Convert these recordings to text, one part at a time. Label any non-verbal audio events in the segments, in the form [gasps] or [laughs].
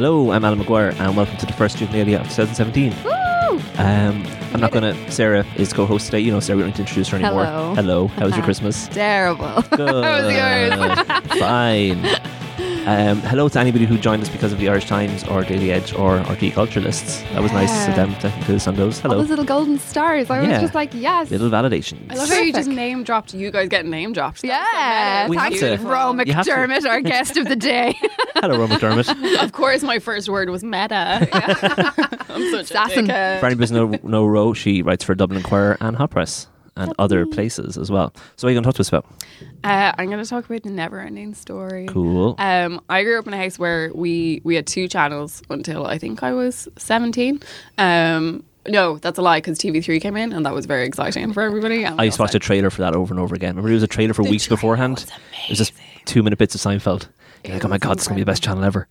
Hello, I'm Alan McGuire, and welcome to the first Juvenalia of 2017. Um, I'm not going to. Sarah is co-host today. You know, Sarah, we don't need to introduce her anymore. Hello. Hello. How was your [laughs] Christmas? Terrible. Good. [laughs] How was yours? [laughs] Fine. Um, hello to anybody who joined us because of the Irish Times or Daily Edge or RTÉ Culture lists. That was nice of them to include us on those. All Hello. those little golden stars. I was just like, yes. Little validations. I love how you just name dropped. You guys get name dropped. That was so yeah. meta. We Thanks, have to. Ro You have to. McDermott, our guest of the day. [laughs] [laughs] Hello, Ro McDermott. Of course, my first word was meta. [laughs] I'm such Assassin. a dickhead. For anybody who doesn't know, know Ro, she writes for Dublin Inquirer and Hot Press and other places as well. So, what are you going to talk to us about? Uh, I'm going to talk about the never-ending story. Cool. Um, I grew up in a house where we we had two channels until I think I was 17. Um, no, that's a lie because TV3 came in and that was very exciting for everybody. I used to watch a trailer for that over and over again. Remember, it was a trailer for The weeks trailer beforehand. was It was just two minute bits of Seinfeld. You're It like, oh my god, this is going to be the best channel ever.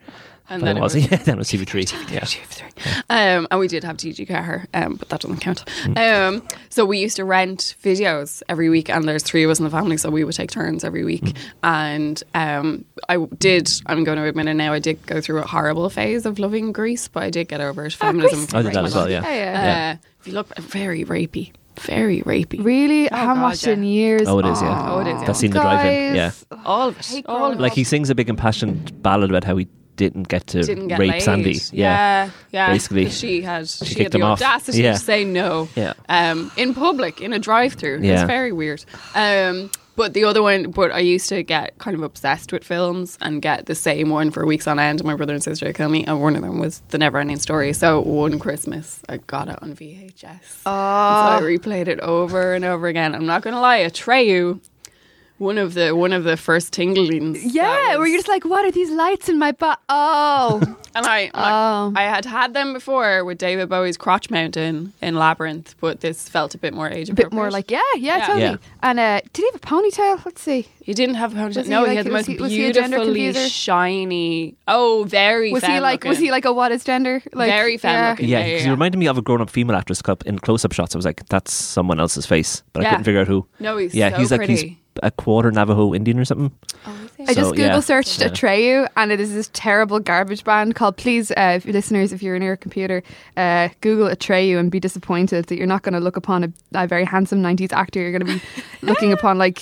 And then it it was, was- [laughs] yeah, then it was TV3. Yeah. TV Um, and we did have TG4, um, but that doesn't count. Hmm. Um, so we used to rent videos every week, and there's three of us in the family, so we would take turns every week. Hmm. And um, I did, I'm going to admit it now, I did go through a horrible phase of loving Grease, but I did get over it. Feminism. Grease. I did that as well, yeah. Yeah, yeah. Uh, If you look, very rapey, very rapey. really? I haven't God, watched yeah. in years. Oh, it is, yeah. Oh, it is, yeah. That scene in the drive-in, yeah. All of it. Hate All of it. Like he sings a big impassioned ballad about how he didn't get to didn't get rape laid. Sandy. Yeah. yeah, yeah. Basically, she had she, kicked had the him off. audacity Yeah. to say no. Yeah. Um, in public in a drive-through. Yeah. It's very weird. Um, but the other one, but I used to get kind of obsessed with films and get the same one for weeks on end. My brother and sister would kill me, and one of them was The Never-Ending Story. So one Christmas, I got it on VHS. Oh. So I replayed it over and over again. I'm not gonna lie, Atreyu, one of the one of the first tinglings. that Yeah, where you're just like, what are these lights in my butt? Oh. [laughs] And I, Oh. I had had them before with David Bowie's Crotch Mountain in Labyrinth, but this felt a bit more age a bit more like, yeah, yeah, Yeah. totally. Yeah. And uh, did he have a ponytail? Let's see. he didn't have a ponytail. Was he No, he like- had the most he- was he a gender beautifully shiny. Oh, very. Was he femme like, was he like a what is gender? Like, Very femme yeah. looking. Yeah, Yeah, because yeah, he reminded me of a grown-up female actress cup in close-up shots. I was like, that's someone else's face, but I couldn't figure out who. No, he's yeah, so he's like pretty. he's a quarter Navajo Indian or something. Oh, is he? I just Google yeah. searched Yeah. Atreyu, and it is this terrible garbage band called. Please, uh, if listeners, if you're near a computer, uh, Google Atreyu and be disappointed that you're not going to look upon a, a very handsome '90s actor. You're going to be [laughs] looking upon like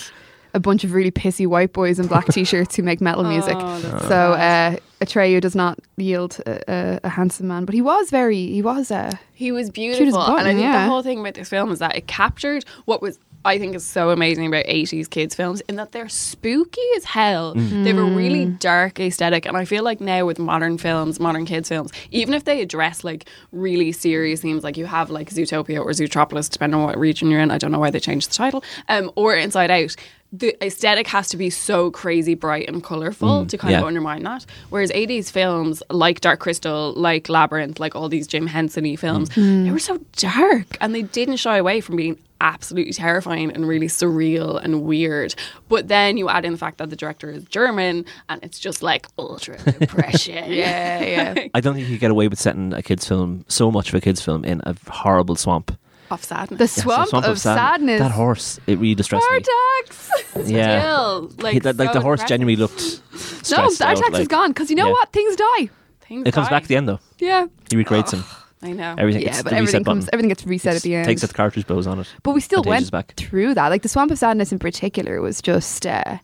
a bunch of really pissy white boys in black [laughs] t-shirts who make metal music. Oh, So sad. uh, Atreyu does not yield a, a, a handsome man, but he was very. He was. Uh, He was as beautiful, a button, and I think yeah. the whole thing about this film is that it captured what was. I think is so amazing about 80s kids films in that they're spooky as hell. They have a really mm. dark aesthetic and I feel like now with modern films, modern kids films, even if they address like really serious themes like you have like Zootopia or Zootropolis depending on what region you're in, I don't know why they changed the title, um, or Inside Out, the aesthetic has to be so crazy bright and colourful mm, to kind of undermine that. Whereas 80s films like Dark Crystal, like Labyrinth, like all these Jim Henson films, mm. they were so dark and they didn't shy away from being absolutely terrifying and really surreal and weird. But then you add in the fact that the director is German and it's just like ultra [laughs] depression. yeah, yeah. [laughs] I don't think you could get away with setting a kids' film, so much of a kids' film, in a horrible swamp. Of sadness. The Yeah, so swamp, of, Sad- sadness. That horse, it really distressed me. Artax. [laughs] Yeah, Still, like, He- that- like so the horse depressing. genuinely looked No, stressed the out, Artax is gone because you know yeah. what? Things die. Things It comes back at the end though. Yeah. He recreates him. I know. Everything. Yeah, but everything button. comes. Everything gets reset at the end. Takes out the cartridge blows on it. But we still went back. through that. Like the Swamp of Sadness in particular was just uh,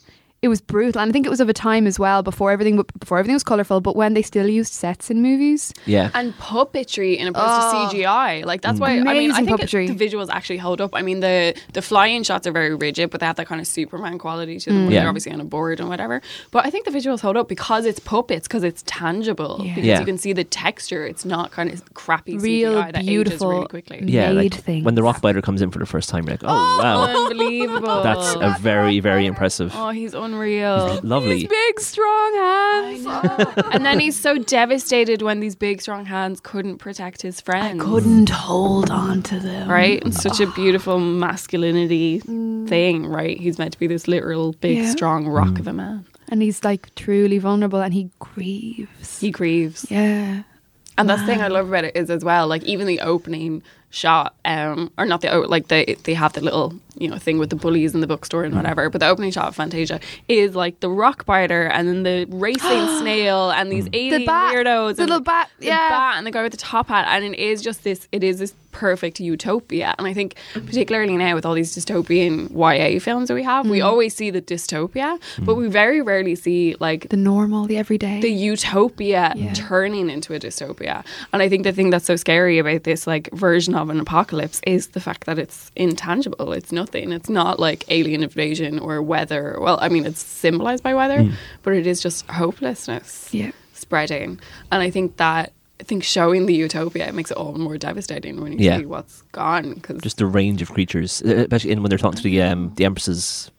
it was brutal, and I think it was of a time as well before everything before everything was colorful. But when they still used sets in movies, Yeah. and puppetry in opposed Oh. to CGI. Like that's why I mean I Amazing think puppetry. it, the visuals actually hold up. I mean the the flying shots are very rigid, but they have that kind of Superman quality to them mm. when Yeah. they're obviously on a board and whatever. But I think the visuals hold up because it's puppets, because it's tangible, Yeah. because Yeah. you can see the texture. It's not kind of crappy Real CGI that beautiful- ages really quickly. yeah, made like things. when the rock biter comes in for the first time, you're like, oh, wow, [laughs] Unbelievable. that's a very, very [laughs] impressive. Oh, he's unreal. Lovely. These big strong hands. [laughs] and then he's so devastated when these big strong hands couldn't protect his friends. Couldn't hold on to them. right? And such a beautiful masculinity thing, right? He's meant to be this literal big, Yeah. strong rock of a man. And he's like truly vulnerable, and he grieves. He grieves. yeah. And that's the thing I love about it is as well, like even the opening shot, um, or not the like they they have the little you know thing with the bullies in the bookstore and whatever. But the opening shot of Fantasia is like the rock biter and then the racing [gasps] snail and these Mm. alien bat, weirdos, the and little bat, yeah, the bat and the guy with the top hat, and it is just this. It is this perfect utopia, and I think particularly now with all these dystopian YA films that we have, we mm. always see the dystopia, but we mm. very rarely see like The normal, the everyday. the utopia Yeah. turning into a dystopia. And I think the thing that's so scary about this like version of an apocalypse is the fact that it's intangible. It's nothing. It's not like alien invasion or weather. Well, I mean, it's symbolized by weather, mm. but it is just hopelessness Yeah. spreading. And I think that I think showing the utopia it makes it all more devastating when you Yeah. see what's gone. Because Just the range of creatures, especially in when they're talking to the um, the Empress's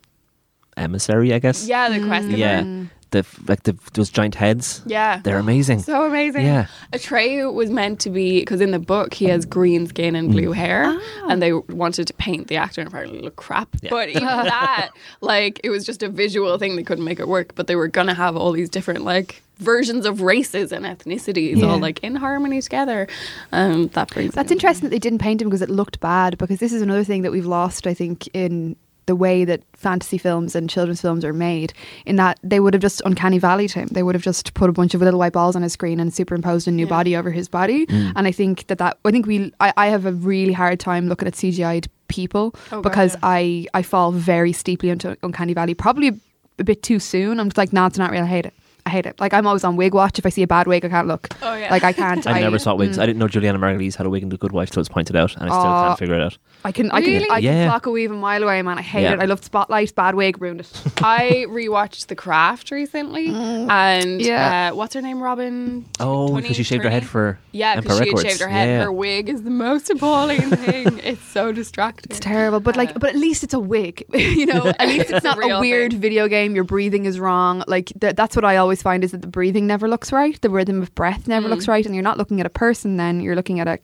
emissary, I guess. yeah, the quest. Mm. of Yeah. The like the those giant heads. yeah. They're amazing. So amazing. Yeah. Atreyu was meant to be because in the book he has green skin and blue mm. hair, ah. and they wanted to paint the actor and apparently look crap. Yeah. But even [laughs] that, like, it was just a visual thing. They couldn't make it work. But they were gonna have all these different like versions of races and ethnicities Yeah. all like in harmony together. Um, that brings. it That's in. interesting that they didn't paint him because it looked bad. Because this is another thing that we've lost, I think, in the way that fantasy films and children's films are made. In that they would have just uncanny valleyed him. They would have just put a bunch of little white balls on his screen and superimposed a new Yeah. body over his body. And I think that that I think we I, I have a really hard time looking at CGI'd people Oh, God, because yeah. I I fall very steeply into uncanny valley. Probably a bit too soon. I'm just like, no, it's not real. I hate it. I hate it. Like I'm always on wig watch. If I see a bad wig, I can't look. Oh, yeah. Like I can't. I never saw mm. wigs. I didn't know Julianna Margulies had a wig in The Good Wife till it was pointed out, and I still Oh. can't figure it out. I can, I can, Really? I can Yeah. clock a weave a mile away, man. I hate Yeah. it. I loved Spotlight. Bad wig ruined it. [laughs] I rewatched The Craft recently, and Yeah. uh, what's her name? Robin. Oh, because she shaved her head Tunney? for Yeah, Empire because she had Records. shaved her head. Yeah. Her wig is the most appalling [laughs] thing. It's so distracting. It's terrible, but like, Uh, but at least it's a wig. [laughs] you know, at least it's not a, real weird thing. video game. Your breathing is wrong. Like th- that's what I always find is that the breathing never looks right. The rhythm of breath never Mm. looks right, and you're not looking at a person. Then you're looking at a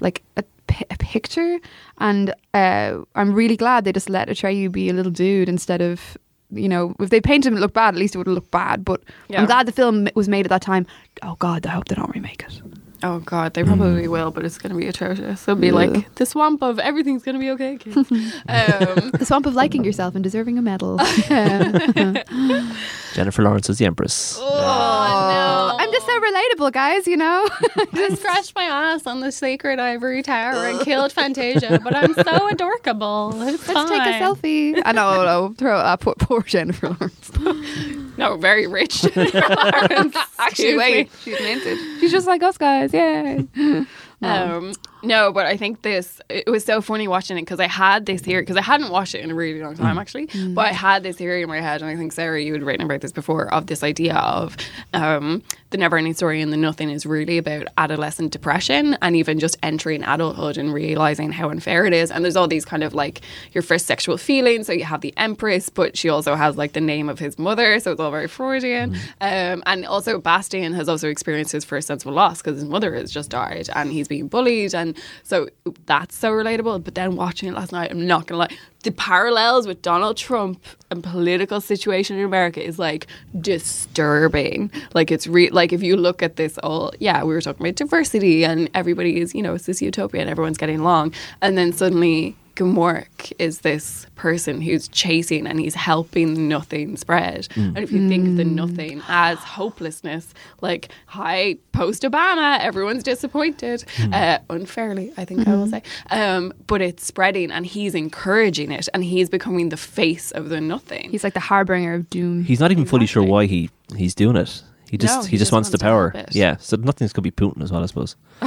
like a, pi- a picture. And uh, I'm really glad they just let Atreyu be a little dude instead of. You know, if they painted him look bad, at least it would have looked bad. But Yeah. I'm glad the film was made at that time. Oh God, I hope they don't remake it. Oh God, they Mm. probably will, but it's going to be atrocious. It'll be like the swamp of everything's going to be okay. kids." [laughs] um, The swamp of liking yourself and deserving a medal. [laughs] Jennifer Lawrence is the Empress. oh no, I'm just so relatable, guys. You know. [laughs] I crushed my ass on the sacred ivory tower and killed Fantasia, but I'm so adorkable. It's Let's take a selfie. I know, no, throw uh, poor, poor Jennifer Lawrence. No, very rich. Lawrence. Actually, wait, she's minted. She's just like us, guys. Yay. [laughs] Um, no, but I think this it was so funny watching it because I had this theory because I hadn't watched it in a really long time actually, but I had this theory in my head, and I think Sarah, you had written about this before of this idea of um, the never-ending story and the nothing is really about adolescent depression and even just entering adulthood and realizing how unfair it is. And there's all these kind of like your first sexual feelings. So you have the Empress, but she also has like the name of his mother, so it's all very Freudian. Um, and also Bastian has also experienced his first sense of loss because his mother has just died and he's being bullied, and so that's so relatable. But then watching it last night, I'm not gonna lie, the parallels with Donald Trump and political situation in America is like disturbing. Like it's re- like if you look at this all, yeah, we were talking about diversity and everybody is, you know, it's this utopia and everyone's getting along, and then suddenly. Gmork is this person who's chasing and he's helping nothing spread. And if you think of the nothing as hopelessness, like, hi, post Obama, everyone's disappointed. Uh, unfairly, I think I will say. Um, but it's spreading and he's encouraging it and he's becoming the face of the nothing. He's like the harbinger of doom. He's not even fully sure why he he's doing it. He just No, he, he just just wants the power. Yeah, so nothing's gonna be Putin as well, I suppose. [laughs]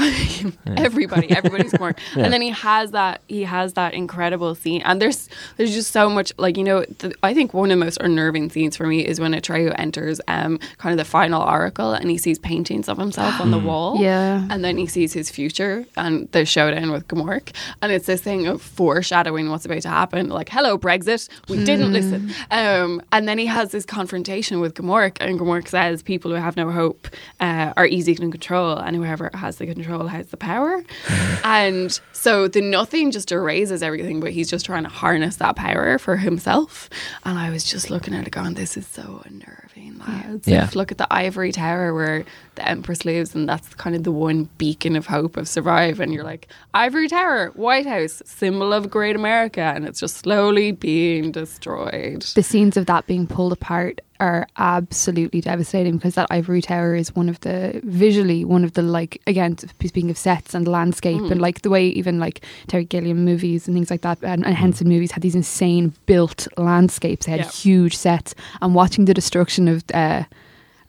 everybody everybody's more. [laughs] Yeah. and then he has that he has that incredible scene and there's there's just so much like you know the, i think one of the most unnerving scenes for me is when Atreyu enters um kind of the final oracle and he sees paintings of himself on the wall. Yeah. and then he sees his future and the showdown with Gmork. And it's this thing of foreshadowing what's about to happen like hello Brexit. We didn't listen. Um and then he has this confrontation with Gmork and Gmork says people people who have no hope uh, are easy to control, and whoever has the control has the power. [laughs] and so the nothing just erases everything, but he's just trying to harness that power for himself. And I was just looking at it, going, "This is so unnerving, lads. Yeah. Like, look at the ivory tower where the empress lives, and that's kind of the one beacon of hope of survive. And you're like, ivory tower, White House, symbol of great America, and it's just slowly being destroyed. the scenes of that being pulled apart are absolutely devastating because that ivory tower is one of the visually one of the like again speaking of sets and landscape Mm. and like the way even like Terry Gilliam movies and things like that and, and Henson movies had these insane built landscapes they had Yeah. huge sets and watching the destruction of uh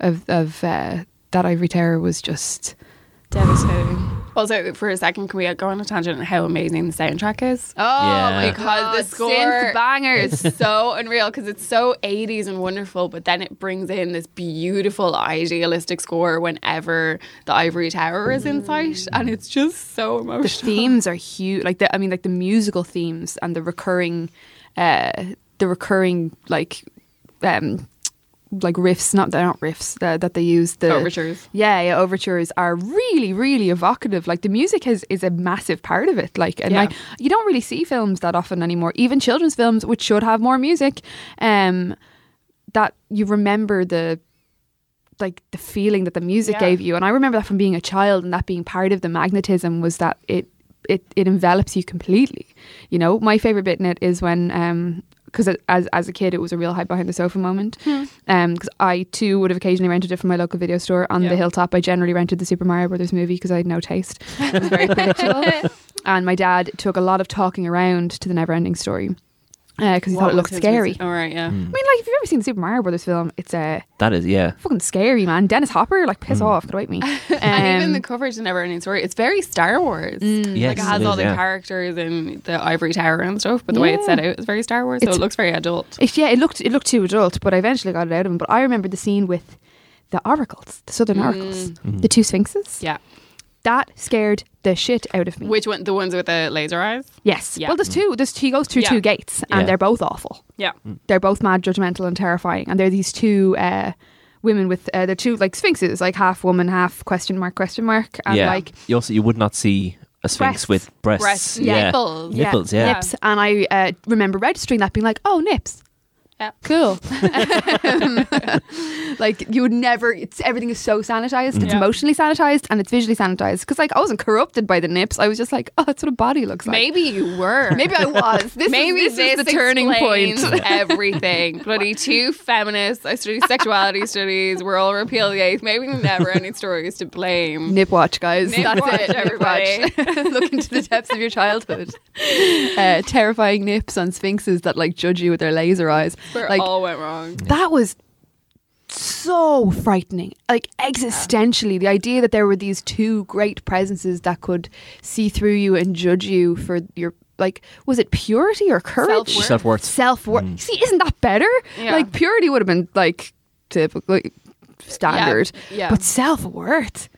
of of uh, that ivory tower was just Devastating. Also, for a second, can we go on a tangent on how amazing the soundtrack is? oh Yeah. Because god the score synth bangers is [laughs] so unreal because it's so 80s and wonderful, but then it brings in this beautiful idealistic score whenever the ivory tower is in sight, and it's just so emotional. the themes are huge like the i mean like the musical themes and the recurring uh the recurring like um like riffs not they're not riffs that they use the Overtures. yeah yeah overtures are really really evocative like the music is is a massive part of it like and Yeah. like you don't really see films that often anymore even children's films which should have more music um that you remember the like the feeling that the music Yeah. gave you and i remember that from being a child and that being part of the magnetism was that it it, it envelops you completely you know my favorite bit in it is when um because as as a kid it was a real hide behind the sofa moment. Hmm. um because i too would have occasionally rented it from my local video store on Yeah. the hilltop. I generally rented the super mario brothers movie because i had no taste. It was very [laughs] predictable and my dad took a lot of talking around to the never ending story Uh, because he thought it looked scary All right, yeah. Hmm. I mean, like, if you've ever seen the Super Mario Brothers film, it's uh, That is, yeah. fucking scary, man. Dennis Hopper, like, piss hmm. off, get away from me. [laughs] and um, even Um, the coverage in Never Ending Story, it's very Star Wars. Mm. Yes, like it has it all is, the yeah. characters and the ivory tower and stuff, but the way it's set out is very Star Wars, so It's- it looks very adult. It, yeah, it looked it looked too adult, but I eventually got it out of him. But I remember the scene with the oracles, the southern oracles, mm. Mm. the two sphinxes. Yeah. That scared the shit out of me. Which one? The ones with the laser eyes? yes. Yeah. Well, there's two. There's he goes through Yeah. two gates, and Yeah. they're both awful. Yeah. They're both mad, judgmental, and terrifying. And they're these two uh, women with uh, they're two like sphinxes, like half woman, half question mark question mark, and yeah. like you also you would not see a sphinx Breasts. with breasts. Breasts, yeah. nipples. Nipples, yeah. nips. And I uh, remember registering that, being like, "Oh, nips, Yeah. cool." [laughs] [laughs] like you would never. It's everything is so sanitized. It's Yeah. emotionally sanitized and it's visually sanitized. Because like I wasn't corrupted by the nips. I was just like, "Oh, that's what a body looks like." Maybe you were. [laughs] Maybe I was. This Maybe is, this is the turning point. explains everything. Bloody two feminists. I study sexuality studies. We're all repeal the eighth. Maybe never ending stories to blame. Nip watch, guys. Nip That's watch, it, everybody. Look into the depths of your childhood. Uh, terrifying nips on sphinxes that like judge you with their laser eyes. Where like all went wrong. that was so frightening. Like existentially, the idea that there were these two great presences that could see through you and judge you for your like was it purity or courage? Self-worth. Self worth. Self worth. Mm. See, isn't that better? Yeah. Like purity would have been like typically standard, yeah. but self worth.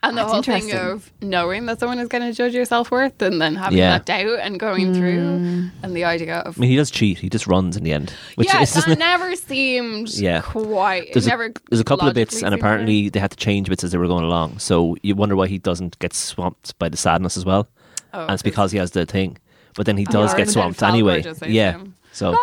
And the That's whole thing of knowing that someone is going to judge your self worth and then having Yeah. that doubt and going through, mm. and the idea of I mean, he does cheat. He just runs in the end. Which yeah, is, that never seemed Yeah. quite. there's, it a, there's a couple of bits, logically and seemed apparently they had to change bits as they were going along. So you wonder why he doesn't get swamped by the sadness as well. Oh, and it's because he has the thing. But then he Oh, does yeah, get then swamped Falkor anyway. just Yeah. him. So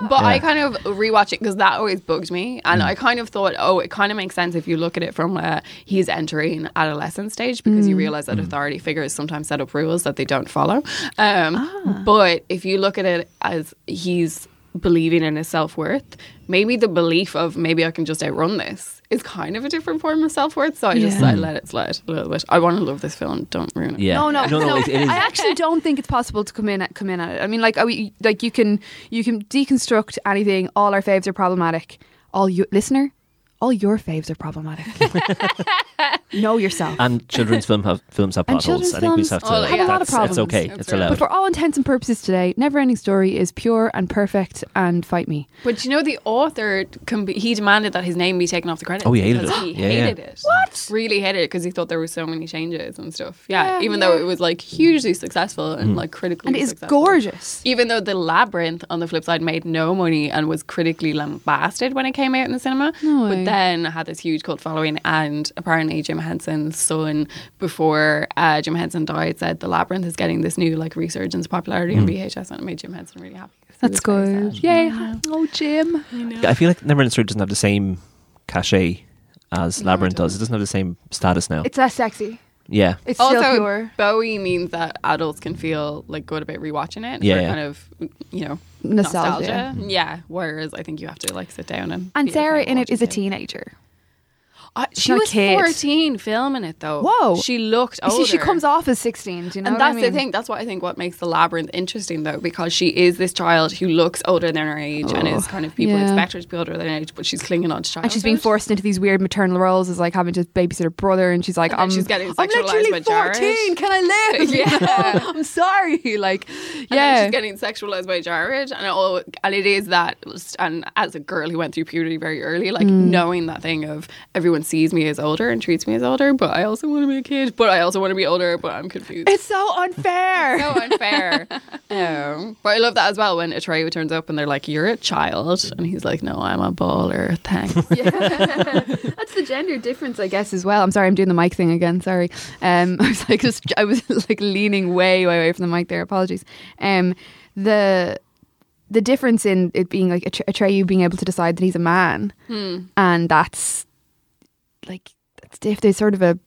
But I kind of rewatch it because that always bugged me, and Mm. I kind of thought, oh, it kind of makes sense if you look at it from where he's entering adolescent stage because you realize Mm. that authority figures sometimes set up rules that they don't follow. Um, Ah. But if you look at it as he's believing in his self worth, maybe the belief of maybe I can just outrun this is kind of a different form of self worth. So I just Yeah. I let it slide a little bit. I want to love this film. Don't ruin it. yeah. No, no, no, no. It, it is. I actually don't think it's possible to come in at come in at it. I mean, like, we, like you can you can deconstruct anything. All our faves are problematic. All you listener, all your faves are problematic. [laughs] know yourself. And children's film have films have And plot holes. I think we just films have to. Oh, have a lot of that's- It's okay. That's It's right. allowed. but for all intents and purposes today, Never Ending Story is pure and perfect and fight me. But you know, the author can be, he demanded that his name be taken off the credits. Oh, he hated because it. He Yeah, yeah. hated it. What? Really hated it because he thought there were so many changes and stuff. Yeah, Yeah, even yeah. though it was like hugely successful and Hmm. like critically And it is successful. gorgeous. Even though the labyrinth on the flip side made no money and was critically lambasted when it came out in the cinema, No way. But then had this huge cult following. And apparently, Jim Henson's son, before uh, Jim Henson died, said the labyrinth is getting this new like resurgence popularity on VHS, and it made Jim Henson really happy. That's good. sad. Yay. Oh, Jim. Yeah, I feel like Neverending Story doesn't have the same cachet as No, Labyrinth does. doesn't. It doesn't have the same status now. It's less sexy. yeah. It's still also, pure. Bowie means that adults can feel like good about rewatching it. Yeah, yeah. kind of you know Nostalgia. nostalgia. Yeah. Whereas I think you have to like sit down and. And Sarah in it is a teenager. Uh, she was kid. 14 filming it though. Whoa. She looked older. see, she comes off as 16. Do you know and what I that's the thing. That's what I think what makes the labyrinth interesting, though, because she is this child who looks older than her age and is Oh, kind of people yeah. expect her to be older than her age, but she's clinging on to childhood. And she's being forced into these weird maternal roles as like having to babysit her brother, and she's like, [laughs] And "I'm, she's getting I'm sexualized literally by Jared. 14. Can I [laughs] live? Yeah. [laughs] I'm sorry. Like, yeah, she's getting sexualized by Jared, and all, and it is that. And as a girl who went through puberty very early, like Mm. knowing that thing of everyone sees me as older and treats me as older, but I also want to be a kid, but I also want to be older, but I'm confused. it's so unfair. so unfair. [laughs] um, but I love that as well when Atreyu turns up and they're like, "You're a child," and he's like, "No, I'm a baller. Thanks." [laughs] Yeah. That's the gender difference, I guess, as well. I'm sorry, I'm doing the mic thing again. Sorry. Um, [laughs] I was like, just, I was like leaning way, way away from the mic there. Apologies. Um, the the difference in it being like Atre- Atreyu being able to decide that he's a man, and that's like if there's sort of a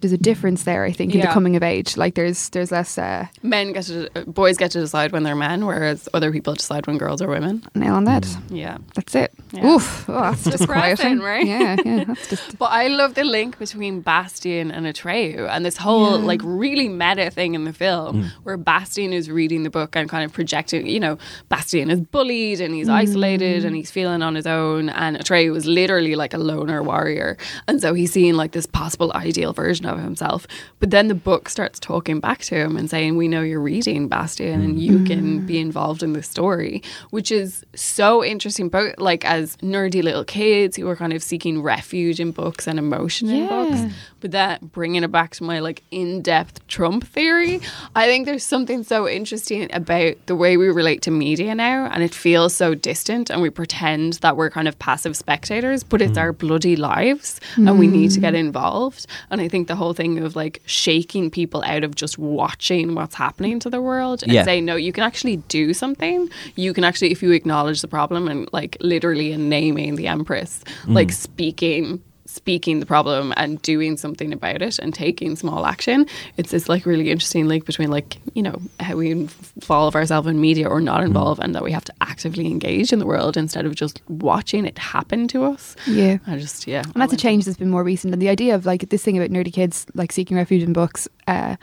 there's a difference there. I think in the coming of age, like there's there's less uh, men get to, boys get to decide when they're men, whereas other people decide when girls are women. nail on that. Mm. Yeah. That's it. Yeah. Oof, oh, that's Depressing, disquieting, right? Yeah, yeah. That's just [laughs] But I love the link between Bastian and Atreyu and this whole Yeah. like really meta thing in the film mm. where Bastian is reading the book and kind of projecting, you know, Bastian is bullied and he's mm. isolated and he's feeling on his own and Atreyu is literally like a loner warrior. And so he's seeing like this possible ideal version of himself. But then the book starts talking back to him and saying, We know you're reading Bastian and you can mm. be involved in the story, which is so interesting, both like as nerdy little kids who are kind of seeking refuge in books and emotion in books. But that bringing it back to my like in-depth Trump theory, I think there's something so interesting about the way we relate to media now, and it feels so distant, and we pretend that we're kind of passive spectators, but it's mm. our bloody lives, and we need to get mm. involved. And I think the whole thing of like shaking people out of just watching what's happening to the world and Yeah. saying no, you can actually do something. You can actually, if you acknowledge the problem and like literally in naming the empress, like mm. speaking speaking the problem and doing something about it and taking small action it's this like really interesting link between like you know how we involve ourselves in media or not involve and that we have to actively engage in the world instead of just watching it happen to us yeah. i just yeah And that's a change that's been more recent. And the idea of like this thing about nerdy kids like seeking refuge in books, uh,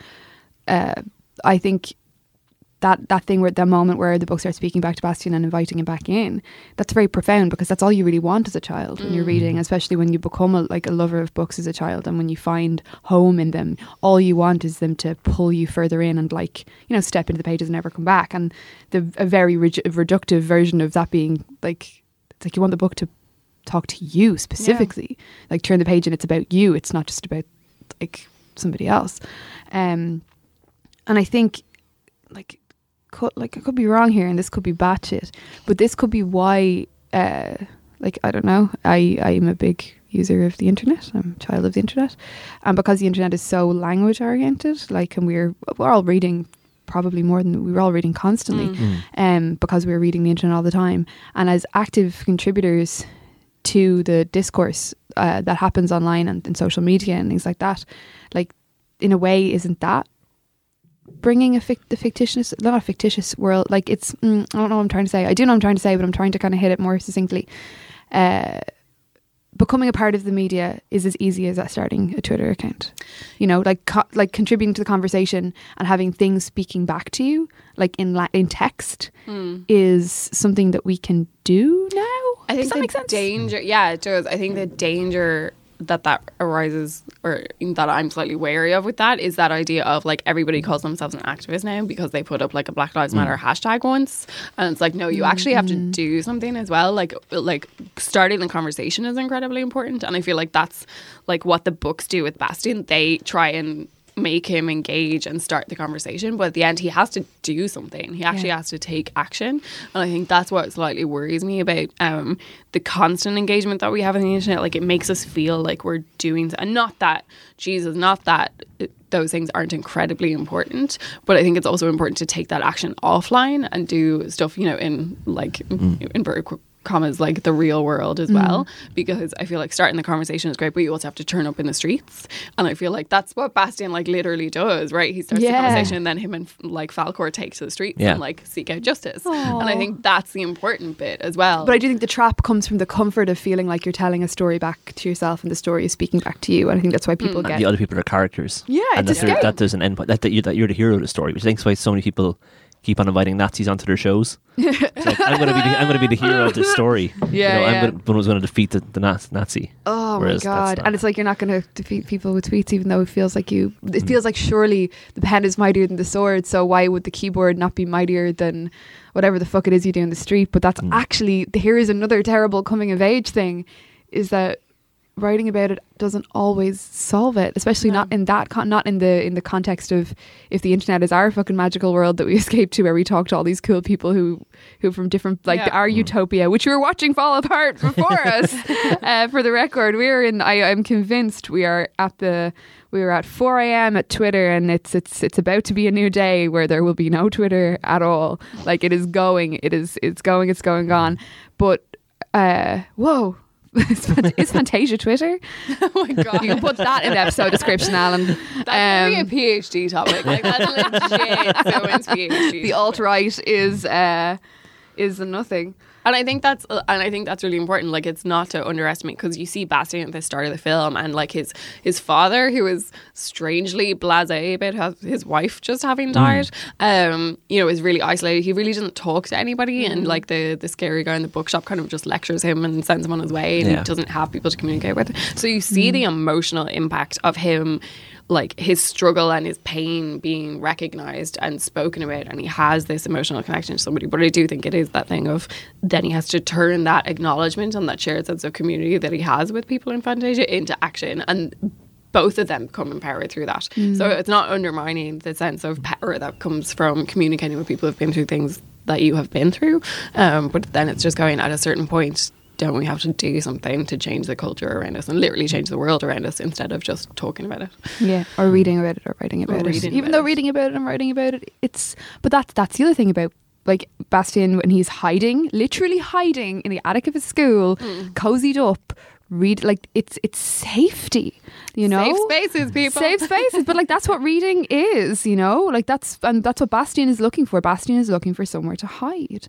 uh, I think that that thing where the moment where the book starts speaking back to Bastian and inviting him back in, that's very profound because that's all you really want as a child when you're reading, especially when you become a, like a lover of books as a child and when you find home in them. All you want is them to pull you further in and like you know step into the pages and never come back. And the a very redu- reductive version of that being like it's like you want the book to talk to you specifically. Like turn the page and it's about you. It's not just about like somebody else. Um and i think like could, like i could be wrong here and this could be batshit but this could be why uh like i don't know. I i'm a big user of the internet. I'm a child of the internet. And because the internet is so language oriented like and we're we're all reading probably more than we were all reading constantly um, because we were reading the internet all the time. And as active contributors to the discourse uh, that happens online and in social media and things like that, like in a way, isn't that bringing a fic- the fictitious, not a fictitious world? Like it's, mm, I don't know what I'm trying to say. I do know what I'm trying to say, but I'm trying to kind of hit it more succinctly. Uh, becoming a part of the media is as easy as that starting a Twitter account. You know, like co- like contributing to the conversation and having things speaking back to you, like in la- in text, is something that we can do now. I think Does that the make sense? danger, yeah, it does. I think the danger that that arises or that I'm slightly wary of with that is that idea of like everybody calls themselves an activist now because they put up like a Black Lives mm. Matter hashtag once. And it's like no you actually have to mm. do something as well. Like like starting the conversation is incredibly important. And I feel like that's like what the books do with Bastian. They try and make him engage and start the conversation. But at the end, he has to do something. He actually Yeah. has to take action. And I think that's what slightly worries me about um, the constant engagement that we have on the internet. Like it makes us feel like we're doing, and not that, Jesus, not that uh, those things aren't incredibly important. But I think it's also important to take that action offline and do stuff, you know, in like, in inverted qu- commas like the real world as well mm-hmm. because I feel like starting the conversation is great but you also have to turn up in the streets and I feel like that's what Bastian like literally does right he starts Yeah. the conversation and then him and like Falkor take to the streets Yeah. and like seek out justice and I think that's the important bit as well But I do think the trap comes from the comfort of feeling like you're telling a story back to yourself and the story is speaking back to you. And I think that's why people and get the other people are characters. Yeah, and it's that, a there, that there's an end point. That, that, you're, that you're the hero of the story, which I think is why so many people keep on inviting Nazis onto their shows. [laughs] It's like, I'm going to be the, I'm to be the hero of this story. [laughs] Yeah, you know, yeah. I'm gonna, the one who's going to defeat the, the Nazi. Oh my god! And it's like you're not going to defeat people with tweets, even though it feels like you. It Mm. feels like surely the pen is mightier than the sword. So why would the keyboard not be mightier than whatever the fuck it is you do in the street? But Mm. that's actually here is another terrible coming of age thing, is that writing about it doesn't always solve it, especially not in that con- not in the in the context of if the internet is our fucking magical world that we [laughs] escape to, where we talk to all these cool people who who from different like Yeah. our utopia, which we were watching fall apart [laughs] before us. [laughs] Uh, for the record, we are in. I, I'm convinced we are at the. We were at 4 a.m. at Twitter, and it's it's it's about to be a new day where there will be no Twitter at all. Like it is going, it is it's going, it's going gone. But uh, whoa. [laughs] is is Fantasia Twitter? [laughs] oh my god You can put that in the episode description, Alan. that's Um, a PhD topic like that's legit someone's PhD [laughs] the alt right is uh, is nothing. And I think that's uh, and I think that's really important. Like it's not to underestimate because you see Bastian at the start of the film, and like his his father, who is strangely blasé about his wife just having died, um, you know, is really isolated. He really doesn't talk to anybody, and like the the scary guy in the bookshop kind of just lectures him and sends him on his way, and Yeah. he doesn't have people to communicate with. So you see the emotional impact of him like his struggle and his pain being recognized and spoken about and he has this emotional connection to somebody. But i do think it is that thing of then he has to turn that acknowledgement and that shared sense of community that he has with people in fantasia into action and both of them become empowered through that. So it's not undermining the sense of power that comes from communicating with people who've been through things that you have been through. Um, but then it's just going at a certain point don't we have to do something to change the culture around us and literally change the world around us instead of just talking about it Yeah, or reading about it or writing about it. Even about though it. reading about it and writing about it, it's but that's that's the other thing about like Bastian when he's hiding, literally hiding in the attic of his school, Hmm. cozied up, read like it's it's safety, you know. safe spaces people Safe spaces, but like that's what [laughs] reading is, you know. Like that's and that's what Bastian is looking for. Bastian is looking for somewhere to hide.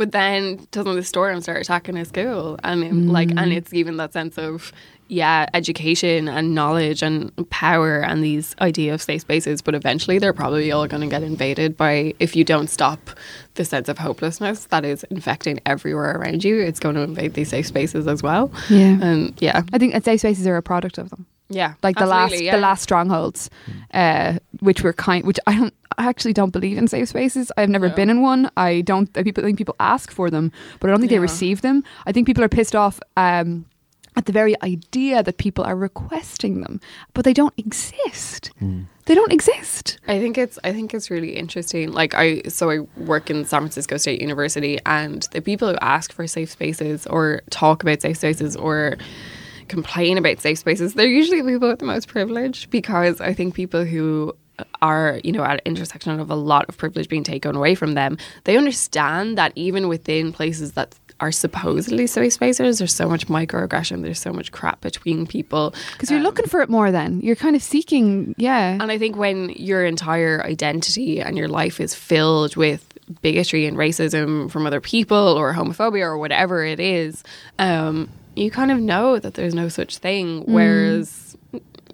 But then doesn't the storm start attacking his school? And it- like, Mm. and it's even that sense of yeah, education and knowledge and power and these idea of safe spaces. But eventually, they're probably all going to get invaded by if you don't stop the sense of hopelessness that is infecting everywhere around you. It's going to invade these safe spaces as well. Yeah. and yeah, I think safe spaces are a product of them. Yeah, like the last yeah. the last strongholds, uh, which were kind, which I don't, I actually don't believe in safe spaces. I've never No. been in one. I don't. I people think people ask for them, but I don't think they Yeah. receive them. I think people are pissed off. Um, at the very idea that people are requesting them, but they don't exist. They don't exist. I think it's I think it's really interesting. Like I so I work in San Francisco State University and the people who ask for safe spaces or talk about safe spaces or complain about safe spaces, they're usually the people with the most privilege because I think people who are, you know, at an intersection of a lot of privilege being taken away from them, they understand that even within places that are supposedly safe spaces, there's so much microaggression, there's so much crap between people. Because you're Um, looking for it more. Then you're kind of seeking. Yeah. and I think when your entire identity and your life is filled with bigotry and racism from other people or homophobia or whatever it is, um, you kind of know that there's no such thing. Whereas,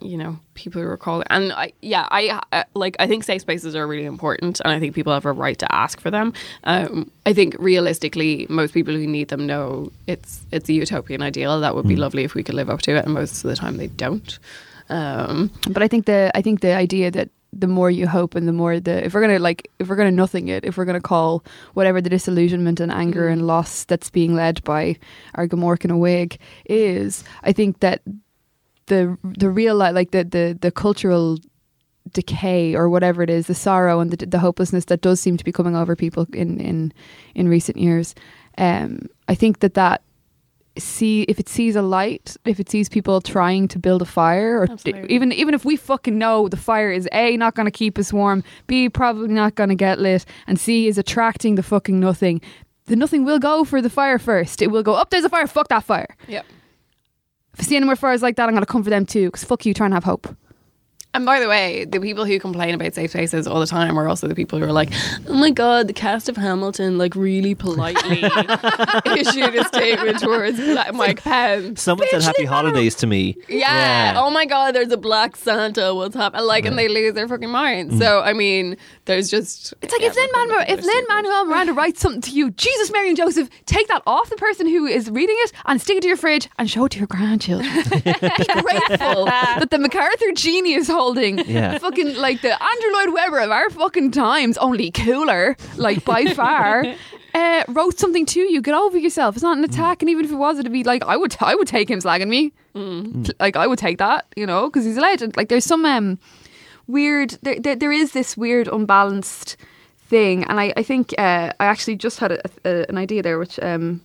you know people who are calling and I, yeah I uh, like I think safe spaces are really important and I think people have a right to ask for them. Um, I think realistically most people who need them know it's it's a utopian ideal. That would be lovely if we could live up to it and most of the time they don't. Um, But I think the I think the idea that the more you hope and the more the if we're gonna like if we're gonna nothing it if we're gonna call whatever the disillusionment and anger and loss that's being led by our Gomorrah and a Wig is I think that the the real like the the the cultural decay or whatever it is the sorrow and the the hopelessness that does seem to be coming over people in in in recent years um I think that that see if it sees a light if it sees people trying to build a fire or Absolutely. even even if we fucking know the fire is a not going to keep us warm b probably not going to get lit and c is attracting the fucking nothing. The nothing will go for the fire first. It will go up there's a fire. Fuck that fire. Yep. if I see any more fires like that I'm going to come for them too because fuck you trying to have hope And by the way, the people who complain about safe spaces all the time are also the people who are like, "Oh my god, the cast of Hamilton like really politely [laughs] issued a statement towards Bla- Mike Pence." Someone said happy holidays to me. Yeah. Oh my god, there's a black Santa. What's happening? Like, and they lose their fucking minds. Mm. So I mean, there's just It's like if Lin Manuel if Lin Manuel Miranda writes something to you, Jesus, Mary and Joseph, take that off the person who is reading it and stick it to your fridge and show it to your grandchildren. [laughs] Be grateful [laughs] that the MacArthur genius holding Yeah. fucking like the Andrew Lloyd Webber of our fucking times, only cooler, like by [laughs] far. Uh, wrote something to you. Get over yourself. It's not an attack, and even if it was, it'd be like I would. I would take him slagging me. Like I would take that, you know, because he's a legend. Like there's some um, weird there, there, there is this weird unbalanced thing and i, I think uh, i actually just had a, a, an idea there which um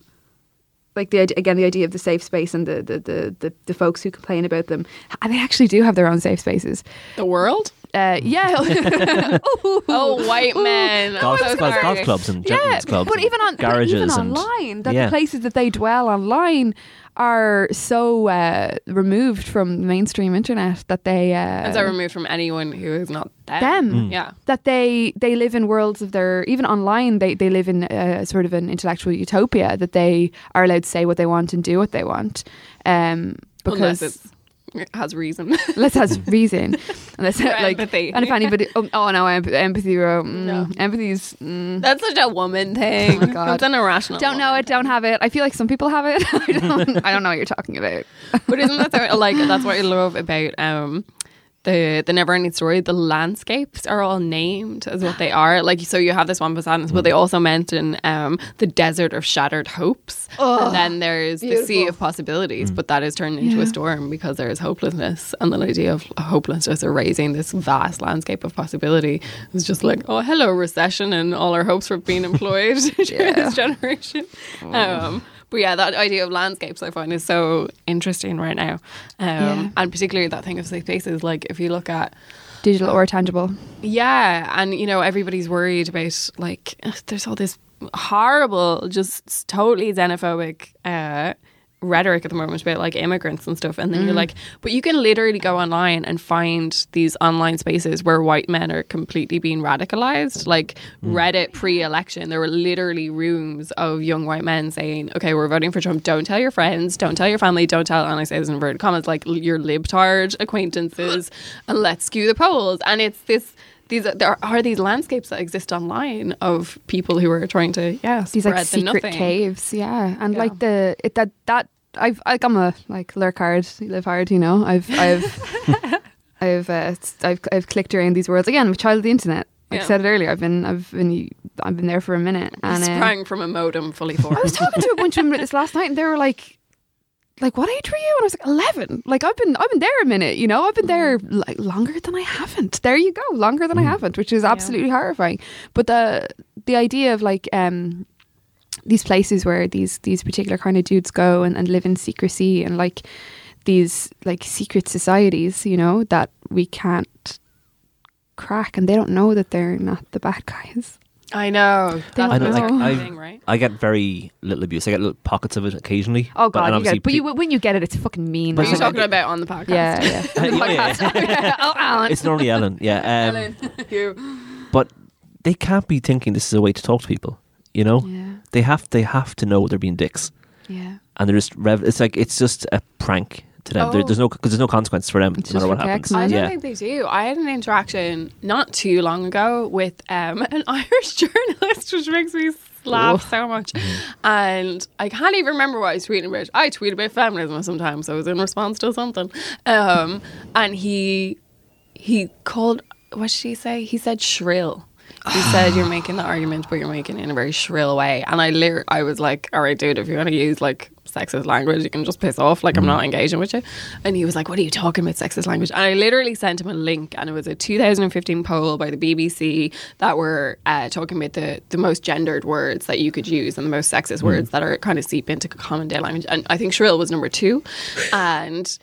like the idea, again the idea of the safe space and the the, the the the folks who complain about them and they actually do have their own safe spaces the world. uh, yeah [laughs] Oh, white men. Golf, I'm golf, golf clubs and yeah gentlemen's clubs. but even on garages even and online that yeah. the places that they dwell online are so uh, removed from the mainstream internet that they uh, And so removed from anyone who is not them. them Mm. Yeah. that they they live in worlds of their even online they they live in a sort of an intellectual utopia that they are allowed to say what they want and do what they want um Unless because it's, it [laughs] has reason. unless it has [laughs] reason unless Or like empathy. and if anybody oh, oh no emp- empathy bro, mm, No. empathy's mm, That's such a woman thing. Oh my God. It's an irrational. don't know it don't have it I feel like some people have it [laughs] I don't I don't know what you're talking about But isn't that like that's what I love about um the the never ending story? The landscapes are all named as what they [gasps] are. Like so you have this one Poseidon's, but they also mention um the desert of shattered hopes. and then there's the sea of possibilities, but that is turned into Yeah. a storm because there is hopelessness. And the idea of hopelessness erasing this vast landscape of possibility is just like, oh hello, recession and all our hopes for being employed [laughs] during this generation. Um but yeah, that idea of landscapes I find is so interesting right now. Um, Yeah. And particularly that thing of safe spaces. Like if you look at, digital or tangible yeah, and you know, everybody's worried about like, [sighs] there's all this horrible, just totally xenophobic uh, rhetoric at the moment about like immigrants and stuff. And then you're mm. like, but you can literally go online and find these online spaces where white men are completely being radicalized. Like mm. Reddit pre election, there were literally rooms of young white men saying, okay, we're voting for Trump. Don't tell your friends, don't tell your family, don't tell, and I say this in inverted commas, like your libtard acquaintances, [gasps] and let's skew the polls. And it's this. These are, there are these landscapes that exist online of people who are trying to yeah these like spread the secret nothing. caves yeah and Yeah. like the it, that that I've like I'm a like lurk hard live hard you know I've I've [laughs] I've uh, I've I've clicked around these worlds again with child of the internet like I Yeah. said it earlier I've been I've been I've been there for a minute and uh, sprang from a modem fully formed. I was talking to a bunch of women about this last night and they were like like what age were you? And I was like 11 like I've been I've been there a minute you know? I've been there like longer than I haven't. There you go longer than I haven't which is absolutely horrifying. But the the idea of like um these places where these these particular kind of dudes go and, and live in secrecy and like these like secret societies you know that we can't crack and they don't know that they're not the bad guys I know. That's don't the know. second I- thing, right? I get very little abuse. I get little pockets of it occasionally. oh god and you get it. but you, when you get it it's fucking mean What are you it's like- talking about on the podcast? yeah yeah [laughs] [laughs] Yeah, yeah. [laughs] Oh Alan it's normally Ellen. Yeah. Um, Ellen, you. but they can't be thinking this is a way to talk to people. You know, yeah they have they have to know they're being dicks, yeah and they're just rev- it's like it's just a prank. To them. There, Oh. there's no because there's no consequence for them no matter what happens. I don't yeah. think they do. I had an interaction not too long ago with um, [laughs] an Irish [laughs] journalist, which makes me laugh so much. And I can't even remember what I was tweeting about. I tweet about feminism sometimes. So I was in response to something. Um, and he he called what did he say? He said shrill. He [sighs] said you're making the argument, but you're making it in a very shrill way. And I lit- I was like, all right, dude, if you're gonna use like sexist language, you can just piss off. Like I'm not engaging with you. And he was like, what are you talking about sexist language? And I literally sent him a link, and it was a 2015 poll by the BBC that were uh, talking about the the most gendered words that you could use and the most sexist words that are kind of seep into common day language. And I think shrill was number two, [sighs] and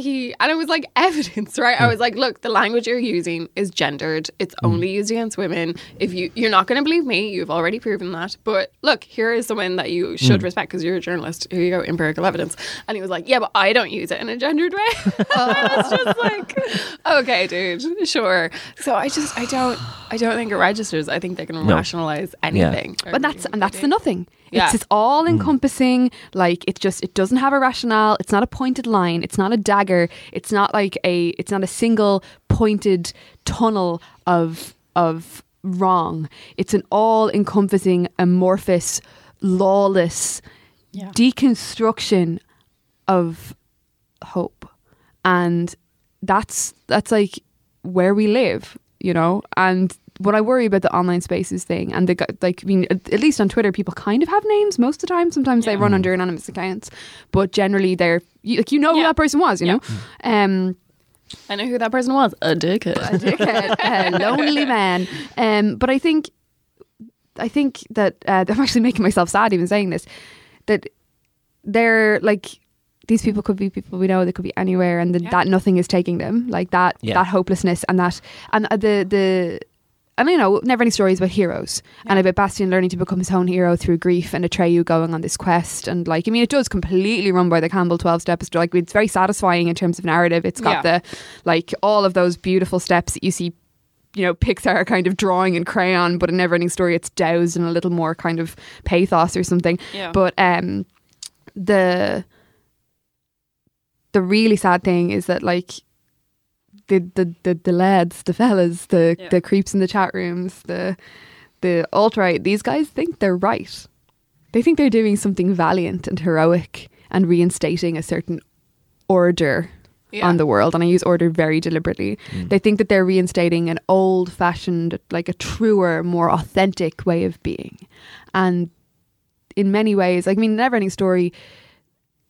he and it was like [laughs] evidence, right? I hmm. was like, look, the language you're using is gendered. It's hmm. only used against women. If you you're not going to believe me, you've already proven that. But look, here is someone that you should hmm. respect because you're a journalist. Here you go, empirical evidence. And he was like, yeah, but I don't use it in a gendered way. [laughs] it's just [laughs] like, okay, dude, sure. So I just I don't I don't think it registers. I think they can No. rationalize anything. But that's and that's the nothing. Yeah. It's, it's all mm. encompassing. Like it's just it doesn't have a rationale. It's not a pointed line. It's not a dagger. It's not like a it's not a single pointed tunnel of of wrong. It's an all encompassing, amorphous, lawless Yeah. deconstruction of hope. And that's that's like where we live, you know? And what I worry about the online spaces thing and the like I mean at at least on Twitter people kind of have names most of the time sometimes they run under anonymous accounts but generally they're like you know who that person was you Yeah. know um I know who that person was. A dickhead. a dickhead, [laughs] a lonely man. Um, but I think, I think that uh, [laughs] I'm actually making myself sad even saying this. That they're like these people could be people we know. They could be anywhere, and the, Yeah. that nothing is taking them. Like that, Yeah. that hopelessness, and that, and uh, the the. And you know, never any stories about heroes and Yeah. about Bastian learning to become his own hero through grief and Atreyu going on this quest. And like, I mean, it does completely run by the Campbell 12 steps. Like, it's very satisfying in terms of narrative. It's got Yeah. the, like, all of those beautiful steps that you see you know, Pixar kind of drawing in crayon, but in never ending story, it's doused in a little more kind of pathos or something. Yeah. But um the the really sad thing is that like the the the, the lads, the fellas, the Yeah. the creeps in the chat rooms, the the alt right, these guys think they're right. They think they're doing something valiant and heroic and reinstating a certain order Yeah. on the world and I use order very deliberately. Mm. They think that they're reinstating an old fashioned, like a truer, more authentic way of being. And in many ways, like, I mean, Never Ending Story